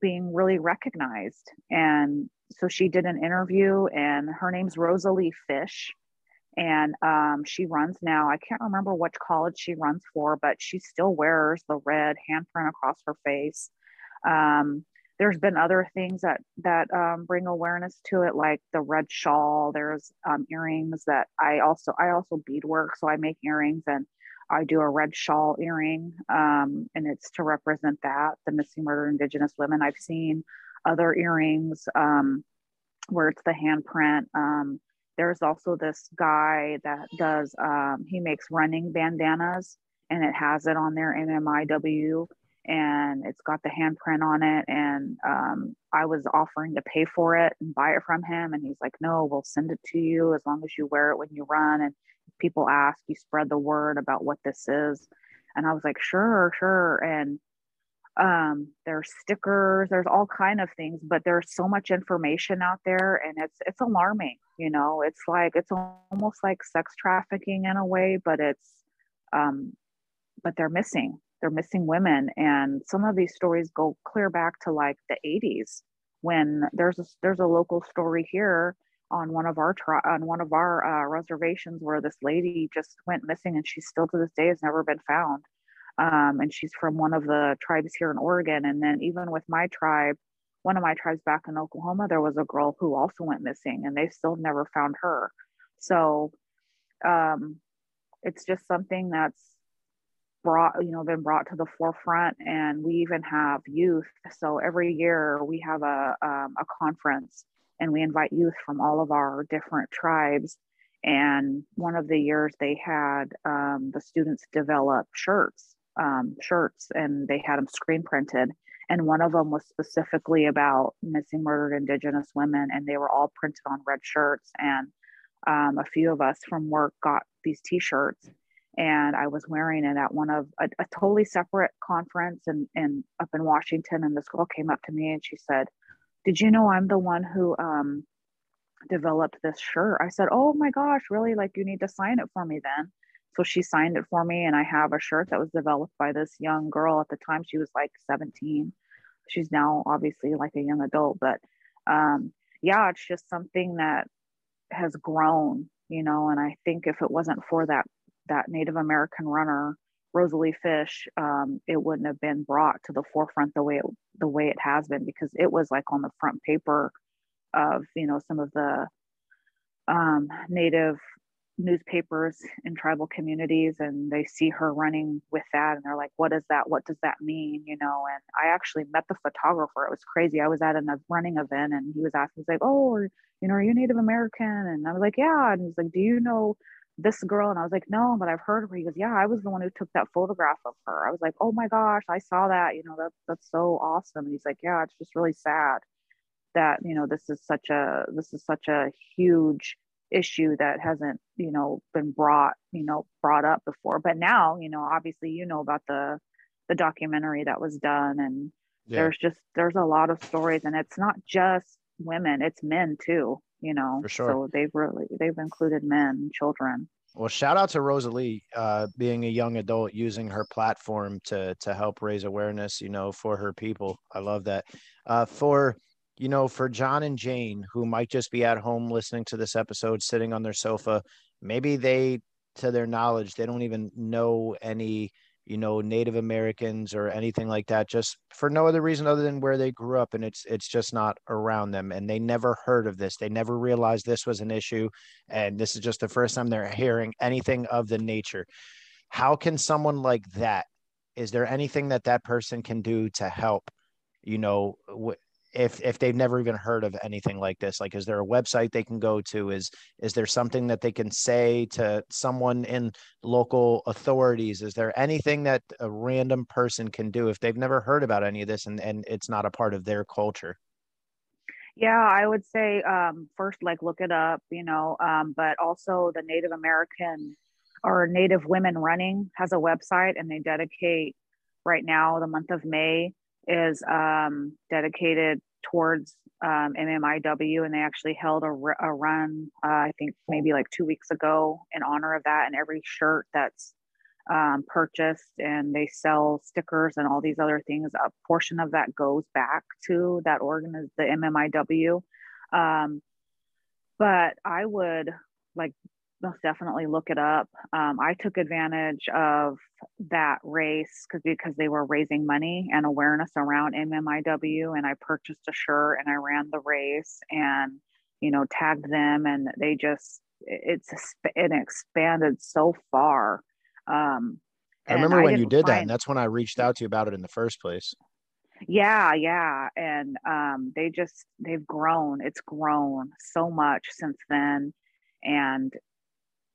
being really recognized. And so she did an interview, and her name's Rosalie Fish. And um, she runs now, I can't remember which college she runs for, but she still wears the red handprint across her face. Um, there's been other things that that um, bring awareness to it, like the red shawl. There's um, earrings that I also I also beadwork, so I make earrings and I do a red shawl earring, um, and it's to represent that the missing murdered Indigenous women. I've seen other earrings um, where it's the handprint. Um, there's also this guy that does, um, he makes running bandanas, and it has it on there MMIW and it's got the handprint on it. And um, I was offering to pay for it and buy it from him. And he's like, no, we'll send it to you as long as you wear it when you run. And people ask, you spread the word about what this is. And I was like, sure, sure. And um, there's stickers, there's all kind of things, but there's so much information out there and it's it's alarming, you know, it's like it's almost like sex trafficking in a way, but it's um, but they're missing they're missing women and some of these stories go clear back to like the 80s when there's a there's a local story here on one of our tri- on one of our uh, reservations where this lady just went missing and she still to this day has never been found. Um, and she's from one of the tribes here in oregon. And then even with my tribe one of my tribes back in oklahoma there was a girl who also went missing and they still never found her. So um, it's just something that's brought you know been brought to the forefront and we even have youth. So every year we have a, um, a conference and we invite youth from all of our different tribes. And one of the years they had um, the students develop shirts um, shirts and they had them screen printed. And one of them was specifically about missing murdered indigenous women and they were all printed on red shirts. And um, a few of us from work got these t-shirts and I was wearing it at one of a, a totally separate conference and and up in Washington. And this girl came up to me and she said, "Did you know I'm the one who um, developed this shirt?" I said, "Oh my gosh, really? Like you need to sign it for me then." So she signed it for me, and I have a shirt that was developed by this young girl. At the time, she was like 17. She's now obviously like a young adult, but um, yeah, it's just something that has grown, you know. And I think if it wasn't for that that Native American runner, Rosalie Fish, um, it wouldn't have been brought to the forefront the way it, the way it has been because it was like on the front paper of you know some of the um, Native newspapers in tribal communities and they see her running with that and they're like what is that? What does that mean? You know and i actually met the photographer. It was crazy. I was at a running event and he was asking he's like oh you know are you native american? And i was like yeah. And he's like do you know this girl and I was like, no, but I've heard of her. He goes, yeah, I was the one who took that photograph of her. I was like, oh my gosh, I saw that. You know, that that's so awesome. And he's like, yeah, it's just really sad that you know this is such a this is such a huge issue that hasn't you know been brought you know brought up before. But now you know, obviously, you know about the the documentary that was done and yeah. there's just there's a lot of stories and it's not just women it's men too you know For sure. so they've really they've included men children. Well shout out to rosalie uh, being a young adult using her platform to to help raise awareness you know for her people. I love that. Uh, for you know for john and jane who might just be at home listening to this episode sitting on their sofa maybe they to their knowledge they don't even know any you know native americans or anything like that just for no other reason other than where they grew up and it's it's just not around them and they never heard of this. They never realized this was an issue and this is just the first time they're hearing anything of the nature. How can someone like that is there anything that that person can do to help you know if if they've never even heard of anything like this like is there a website they can go to? Is is there something that they can say to someone in local authorities? Is there anything that a random person can do if they've never heard about any of this and and it's not a part of their culture? Yeah i would say um, first like look it up you know um, but also the native american or native women running has a website and they dedicate right now the month of may is um, dedicated towards um, MMIW, and they actually held a, a run, uh, I think maybe like two weeks ago, in honor of that. And every shirt that's um, purchased and they sell stickers and all these other things, a portion of that goes back to that organ, the MMIW. Um, but I would like most definitely look it up. Um, I took advantage of that race because because they were raising money and awareness around MMIW, and I purchased a shirt and I ran the race and you know tagged them, and they just it's it expanded so far. Um, I remember when you did find, that, and that's when I reached out to you about it in the first place. Yeah, yeah, and um, they just they've grown. It's grown so much since then, and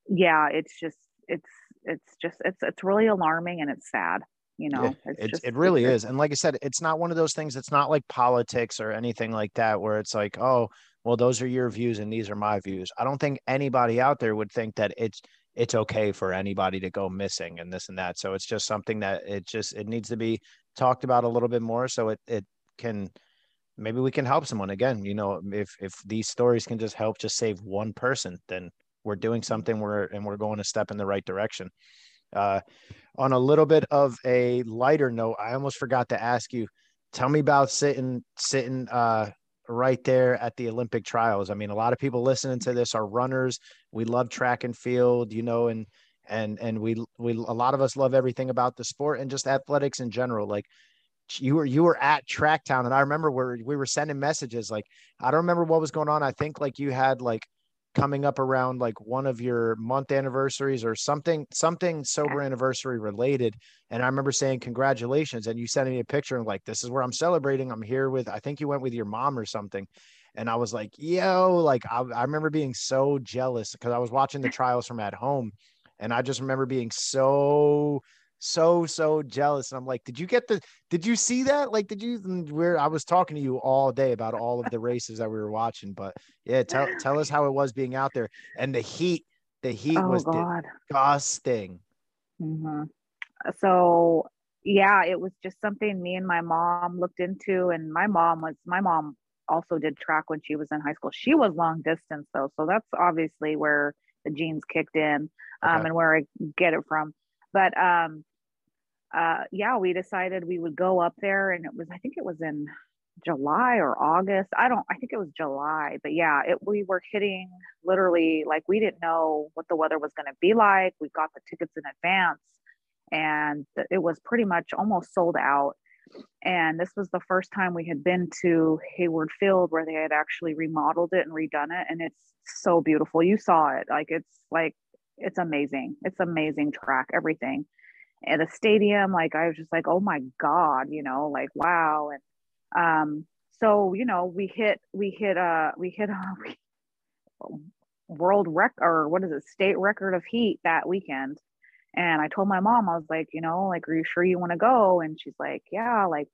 yeah, it's just it's it's just it's it's really alarming and it's sad you know? It's, it's just, it really it's, is and like i said it's not one of those things it's not like politics or anything like that where it's like oh well those are your views and these are my views. I don't think anybody out there would think that it's it's okay for anybody to go missing and this and that so it's just something that it just it needs to be talked about a little bit more so it it can maybe we can help someone. Again you know if if these stories can just help just save one person then we're doing something we're and we're going a step in the right direction. Uh, on a little bit of a lighter note i almost forgot to ask you tell me about sitting sitting uh, right there at the olympic trials. I mean a lot of people listening to this are runners. We love track and field you know and and and we we a lot of us love everything about the sport and just athletics in general. Like you were you were at tracktown and i remember where we were sending messages like i don't remember what was going on. I think like you had like coming up around like one of your month anniversaries or something something sober anniversary related and i remember saying congratulations and you sent me a picture and like this is where i'm celebrating. I'm here with i think you went with your mom or something and i was like yo like i, I remember being so jealous because i was watching the trials from at home and i just remember being so so so jealous and i'm like did you get the did you see that like did you where i was talking to you all day about all of the races that we were watching but yeah tell tell us how it was being out there and the heat the heat oh, was God. disgusting mm-hmm. so yeah it was just something me and my mom looked into and my mom was my mom also did track when she was in high school she was long distance though so that's obviously where the genes kicked in um, okay. and where i get it from but um uh, yeah, we decided we would go up there, and it was I think it was in July or August. I don't. I think it was July, but yeah, it we were hitting literally like we didn't know what the weather was going to be like. We got the tickets in advance, and it was pretty much almost sold out. And this was the first time we had been to Hayward Field where they had actually remodeled it and redone it, and it's so beautiful. You saw it, like it's like it's amazing. It's amazing track, everything. At a stadium like i was just like oh my god you know like wow. And um so you know we hit we hit uh we hit a world record or what is it state record of heat that weekend. And i told my mom i was like you know like are you sure you want to go? And she's like yeah like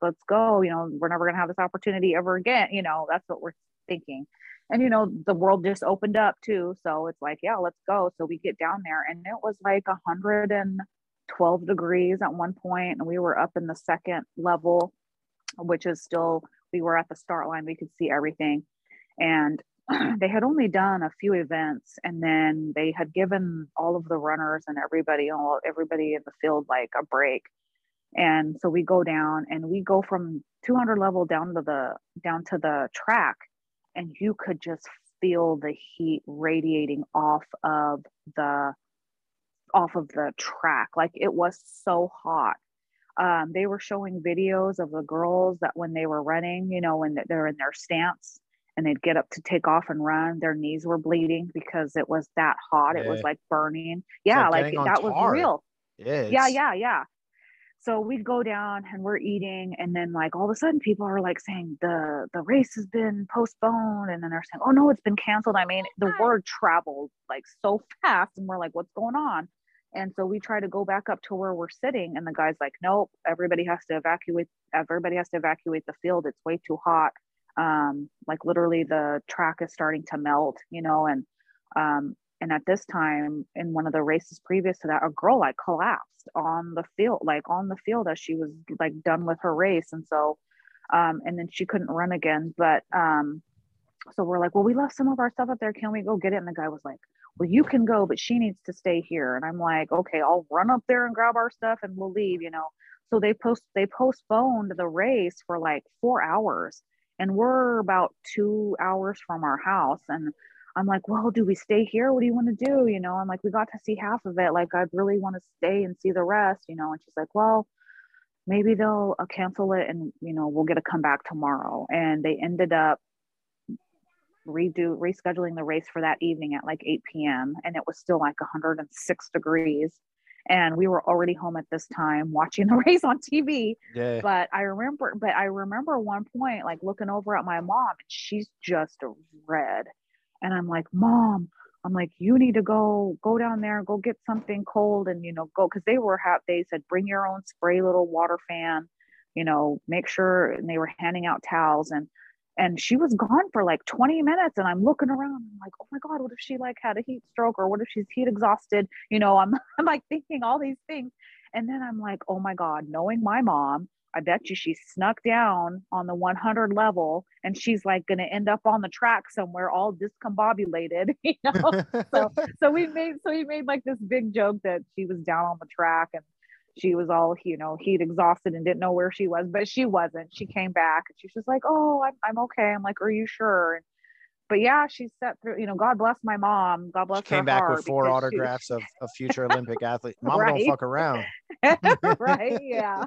let's go you know we're never going to have this opportunity ever again you know that's what we're thinking and you know the world just opened up too. So it's like yeah let's go. So we get down there and it was like a hundred and 12 degrees at one point and we were up in the second level which is still we were at the start line. We could see everything. And they had only done a few events and then they had given all of the runners and everybody all everybody in the field like a break. And so we go down and we go from 200 level down to the down to the track and you could just feel the heat radiating off of the off of the track. Like it was so hot. Um, they were showing videos of the girls that when they were running, you know, when they're in their stance and they'd get up to take off and run, their knees were bleeding because it was that hot. Yeah. It was like burning. Yeah, like, like that tar. was real. Yeah, yeah, yeah, yeah. So we'd go down and we're eating, and then like all of a sudden, people are like saying the the race has been postponed, and then they're saying, "Oh no, it's been canceled." I mean, the word traveled like so fast, and we're like, "What's going on?" And so we try to go back up to where we're sitting, and the guy's like, "Nope, everybody has to evacuate. Everybody has to evacuate the field. It's way too hot. Um, like literally, the track is starting to melt, you know." And um, and at this time, in one of the races previous to that, a girl like collapsed on the field, like on the field as she was like done with her race, and so, um, and then she couldn't run again. But um, so we're like, "Well, we left some of our stuff up there. Can we go get it?" And the guy was like well, you can go, but she needs to stay here. And I'm like, okay, I'll run up there and grab our stuff and we'll leave, you know. So they post they postponed the race for like four hours. And we're about two hours from our house. And I'm like, well, do we stay here? What do you want to do? You know, I'm like, we got to see half of it. Like, I'd really want to stay and see the rest, you know. And she's like, well, maybe they'll uh, cancel it and, you know, we'll get to come back tomorrow. And they ended up redo rescheduling the race for that evening at like 8 p.m. and it was still like 106 degrees. And we were already home at this time watching the race on TV. Yeah. But I remember, but I remember one point like looking over at my mom and she's just red. And I'm like, Mom, I'm like, you need to go go down there, go get something cold, and you know, go because they were have they said bring your own spray little water fan, you know, make sure. And they were handing out towels, and and she was gone for like 20 minutes, and I'm looking around, I'm like, oh my god, what if she like had a heat stroke, or what if she's heat exhausted? You know, I'm I'm like thinking all these things, and then I'm like, oh my god, knowing my mom, I bet you she snuck down on the 100 level and she's like going to end up on the track somewhere all discombobulated, you know? so, so we made, so we made like this big joke that she was down on the track and she was all, you know, heat exhausted and didn't know where she was, but she wasn't. She came back and she's just like, Oh, I'm, I'm okay. I'm like, are you sure? And but yeah, she set through, you know, God bless my mom. God bless she came back with four autographs she... of, of future Olympic athlete. Mom right? don't fuck around. right. Yeah.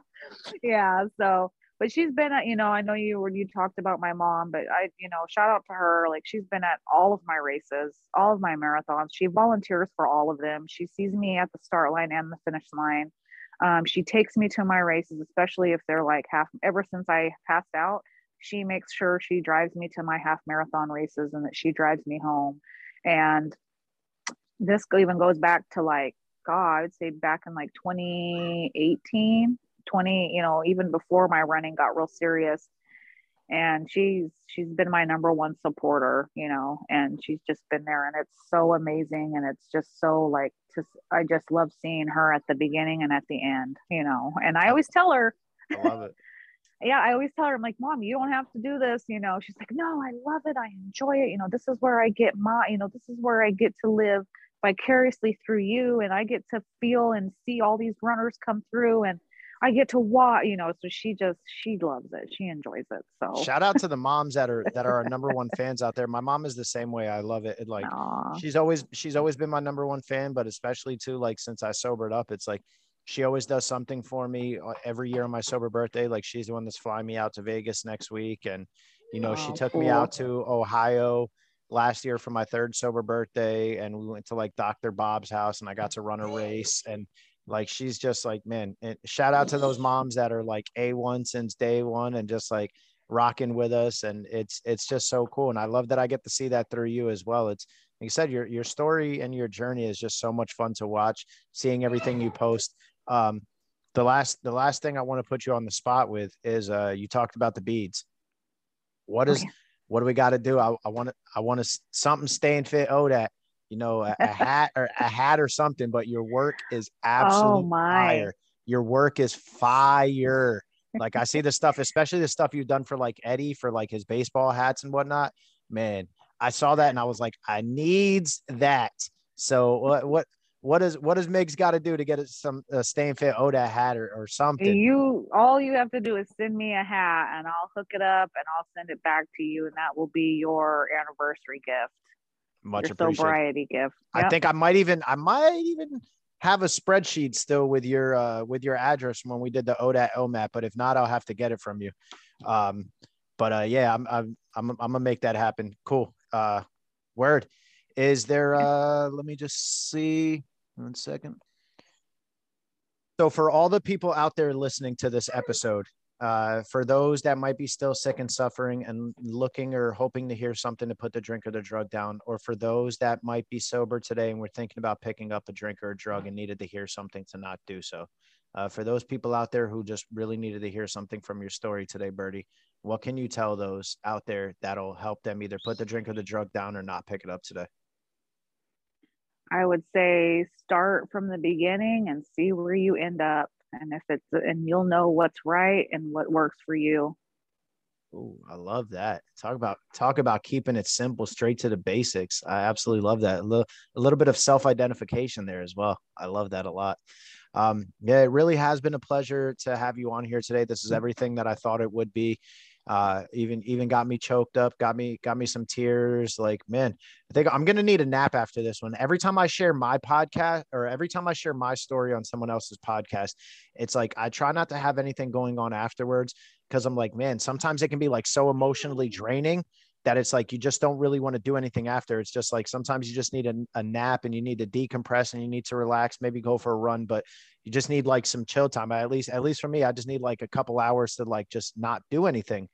Yeah. So, but she's been at, you know, I know you were, you talked about my mom, but I, you know, shout out to her. Like she's been at all of my races, all of my marathons. She volunteers for all of them. She sees me at the start line and the finish line. Um, she takes me to my races, especially if they're like half, ever since I passed out she makes sure she drives me to my half marathon races and that she drives me home. And this even goes back to like, God, I would say back in like 2018, 20, you know, even before my running got real serious. And she's she's been my number one supporter, you know, and she's just been there and it's so amazing and it's just so like just I just love seeing her at the beginning and at the end, you know. And I always tell her I love it yeah, I always tell her, I'm like, mom, you don't have to do this. You know, she's like, no, I love it. I enjoy it. You know, this is where I get my, you know, this is where I get to live vicariously through you. And I get to feel and see all these runners come through and I get to watch, you know, so she just, she loves it. She enjoys it. So shout out to the moms that are, that are our number one fans out there. My mom is the same way. I love it. it like Aww. she's always, she's always been my number one fan, but especially too, like since I sobered up, it's like, she always does something for me uh, every year on my sober birthday. Like she's the one that's flying me out to Vegas next week. And, you know, oh, she took cool. me out to Ohio last year for my third sober birthday. And we went to like Dr. Bob's house and I got to run a race. And like, she's just like, man, and shout out to those moms that are like A1 since day one and just like rocking with us. And it's, it's just so cool. And I love that I get to see that through you as well. It's, like I said, your, your story and your journey is just so much fun to watch, seeing everything you post. Um, the last the last thing I want to put you on the spot with is uh, you talked about the beads. What is oh, yeah. what do we got to do? I, I want to I want to something staying fit ODAT, you know, a, a hat or a hat or something. But your work is absolute oh, fire. Your work is fire. Like I see the stuff, especially the stuff you've done for like Eddie for like his baseball hats and whatnot. Man, I saw that and I was like, I needs that. So what what what does what does Migs got to do to get some uh, staying fit ODAT hat or, or something? You all you have to do is send me a hat and I'll hook it up and I'll send it back to you and that will be your anniversary gift. Much your sobriety gift. Yep. I think I might even I might even have a spreadsheet still with your uh with your address when we did the ODAT OMAP, but if not, I'll have to get it from you. Um, but uh, yeah, I'm I'm I'm I'm gonna make that happen. Cool. Uh, word. Is there uh let me just see one second. So, for all the people out there listening to this episode, uh, for those that might be still sick and suffering and looking or hoping to hear something to put the drink or the drug down, or for those that might be sober today and we're thinking about picking up a drink or a drug and needed to hear something to not do so, uh, for those people out there who just really needed to hear something from your story today, Birdie, what can you tell those out there that'll help them either put the drink or the drug down or not pick it up today? I would say start from the beginning and see where you end up. And if it's, and you'll know what's right and what works for you. Oh, I love that. Talk about talk about keeping it simple, straight to the basics. I absolutely love that. A little, a little bit of self identification there as well. I love that a lot. Um, yeah, it really has been a pleasure to have you on here today. This is mm. everything that I thought it would be uh, even even got me choked up got me got me some tears like man i think i'm gonna need a nap after this one every time i share my podcast or every time i share my story on someone else's podcast it's like i try not to have anything going on afterwards because i'm like man sometimes it can be like so emotionally draining that it's like you just don't really want to do anything after. It's just like sometimes you just need a, a, nap and you need to decompress and you need to relax, maybe go for a run, but you just need like some chill time. At least, at least for me, I just need like a couple hours to like just not do anything.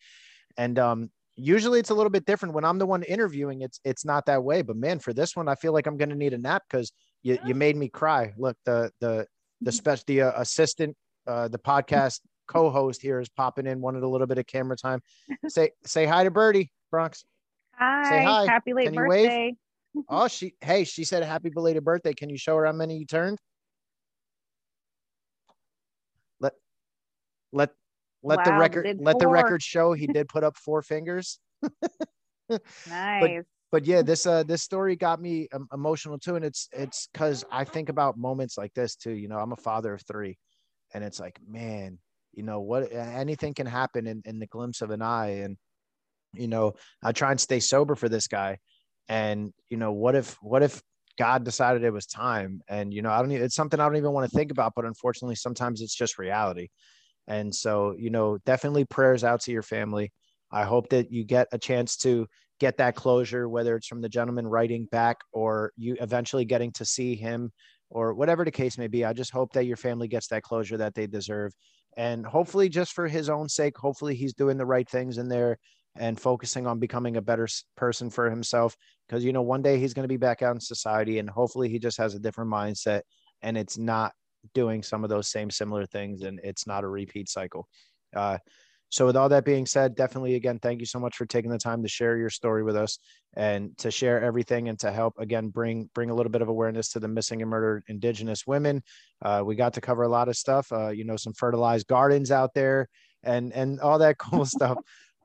And um, usually it's a little bit different when I'm the one interviewing. It's it's not that way, but man, for this one, I feel like I'm gonna need a nap because you you made me cry. Look, the the the special the uh, assistant, uh, the podcast co-host here is popping in, wanted a little bit of camera time. Say say hi to Birdie Bronx. Hi, say hi. Happy late Can birthday. oh, she hey, she said happy belated birthday. Can you show her how many you turned? Let let let wow, the record let the record show he did put up four fingers. nice. But, but yeah, this uh this story got me um, emotional too, and it's it's because I think about moments like this too. You know, I'm a father of three, and it's like, man, you know what? Anything can happen in in the glimpse of an eye, and you know, I try and stay sober for this guy, and you know, what if what if God decided it was time, and you know, I don't. It's something I don't even want to think about, but unfortunately, sometimes it's just reality. And so, you know, definitely prayers out to your family. I hope that you get a chance to get that closure, whether it's from the gentleman writing back or you eventually getting to see him or whatever the case may be. I just hope that your family gets that closure that they deserve. And hopefully, just for his own sake, hopefully he's doing the right things in there and focusing on becoming a better person for himself. Because, you know, one day he's going to be back out in society and hopefully he just has a different mindset and it's not doing some of those same similar things and it's not a repeat cycle. Uh, so with all that being said, definitely again, thank you so much for taking the time to share your story with us and to share everything and to help again bring bring a little bit of awareness to the missing and murdered Indigenous women. Uh, we got to cover a lot of stuff, uh, you know, some fertilized gardens out there and and all that cool stuff.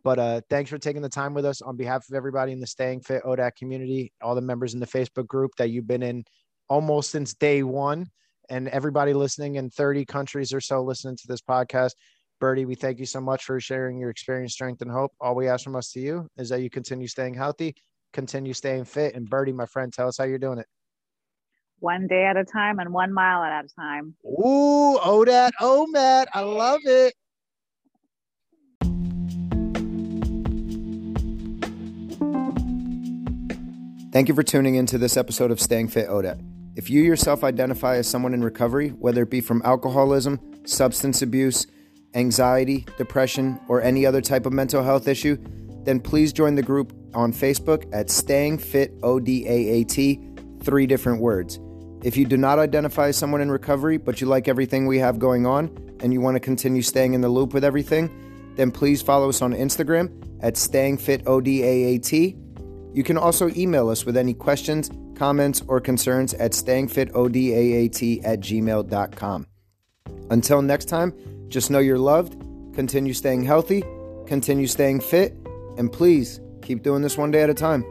But uh, thanks for taking the time with us on behalf of everybody in the Staying Fit ODAT community, all the members in the Facebook group that you've been in almost since day one and everybody listening in 30 countries or so listening to this podcast. Birdie, we thank you so much for sharing your experience, strength, and hope. All we ask from us to you is that you continue staying healthy, continue staying fit. And Birdie, my friend, tell us how you're doing it. One day at a time and one mile at a time. Ooh, oh that, oh Matt, I love it. Thank you for tuning into this episode of Staying Fit ODAT. If you yourself identify as someone in recovery, whether it be from alcoholism, substance abuse, anxiety, depression, or any other type of mental health issue, then please join the group on Facebook at Staying Fit ODAAT, three different words. If you do not identify as someone in recovery, but you like everything we have going on and you want to continue staying in the loop with everything, then please follow us on Instagram at Staying Fit ODAAT. You can also email us with any questions, comments, or concerns at stayingfitodaat at gmail.com. Until next time, just know you're loved, continue staying healthy, continue staying fit, and please keep doing this one day at a time.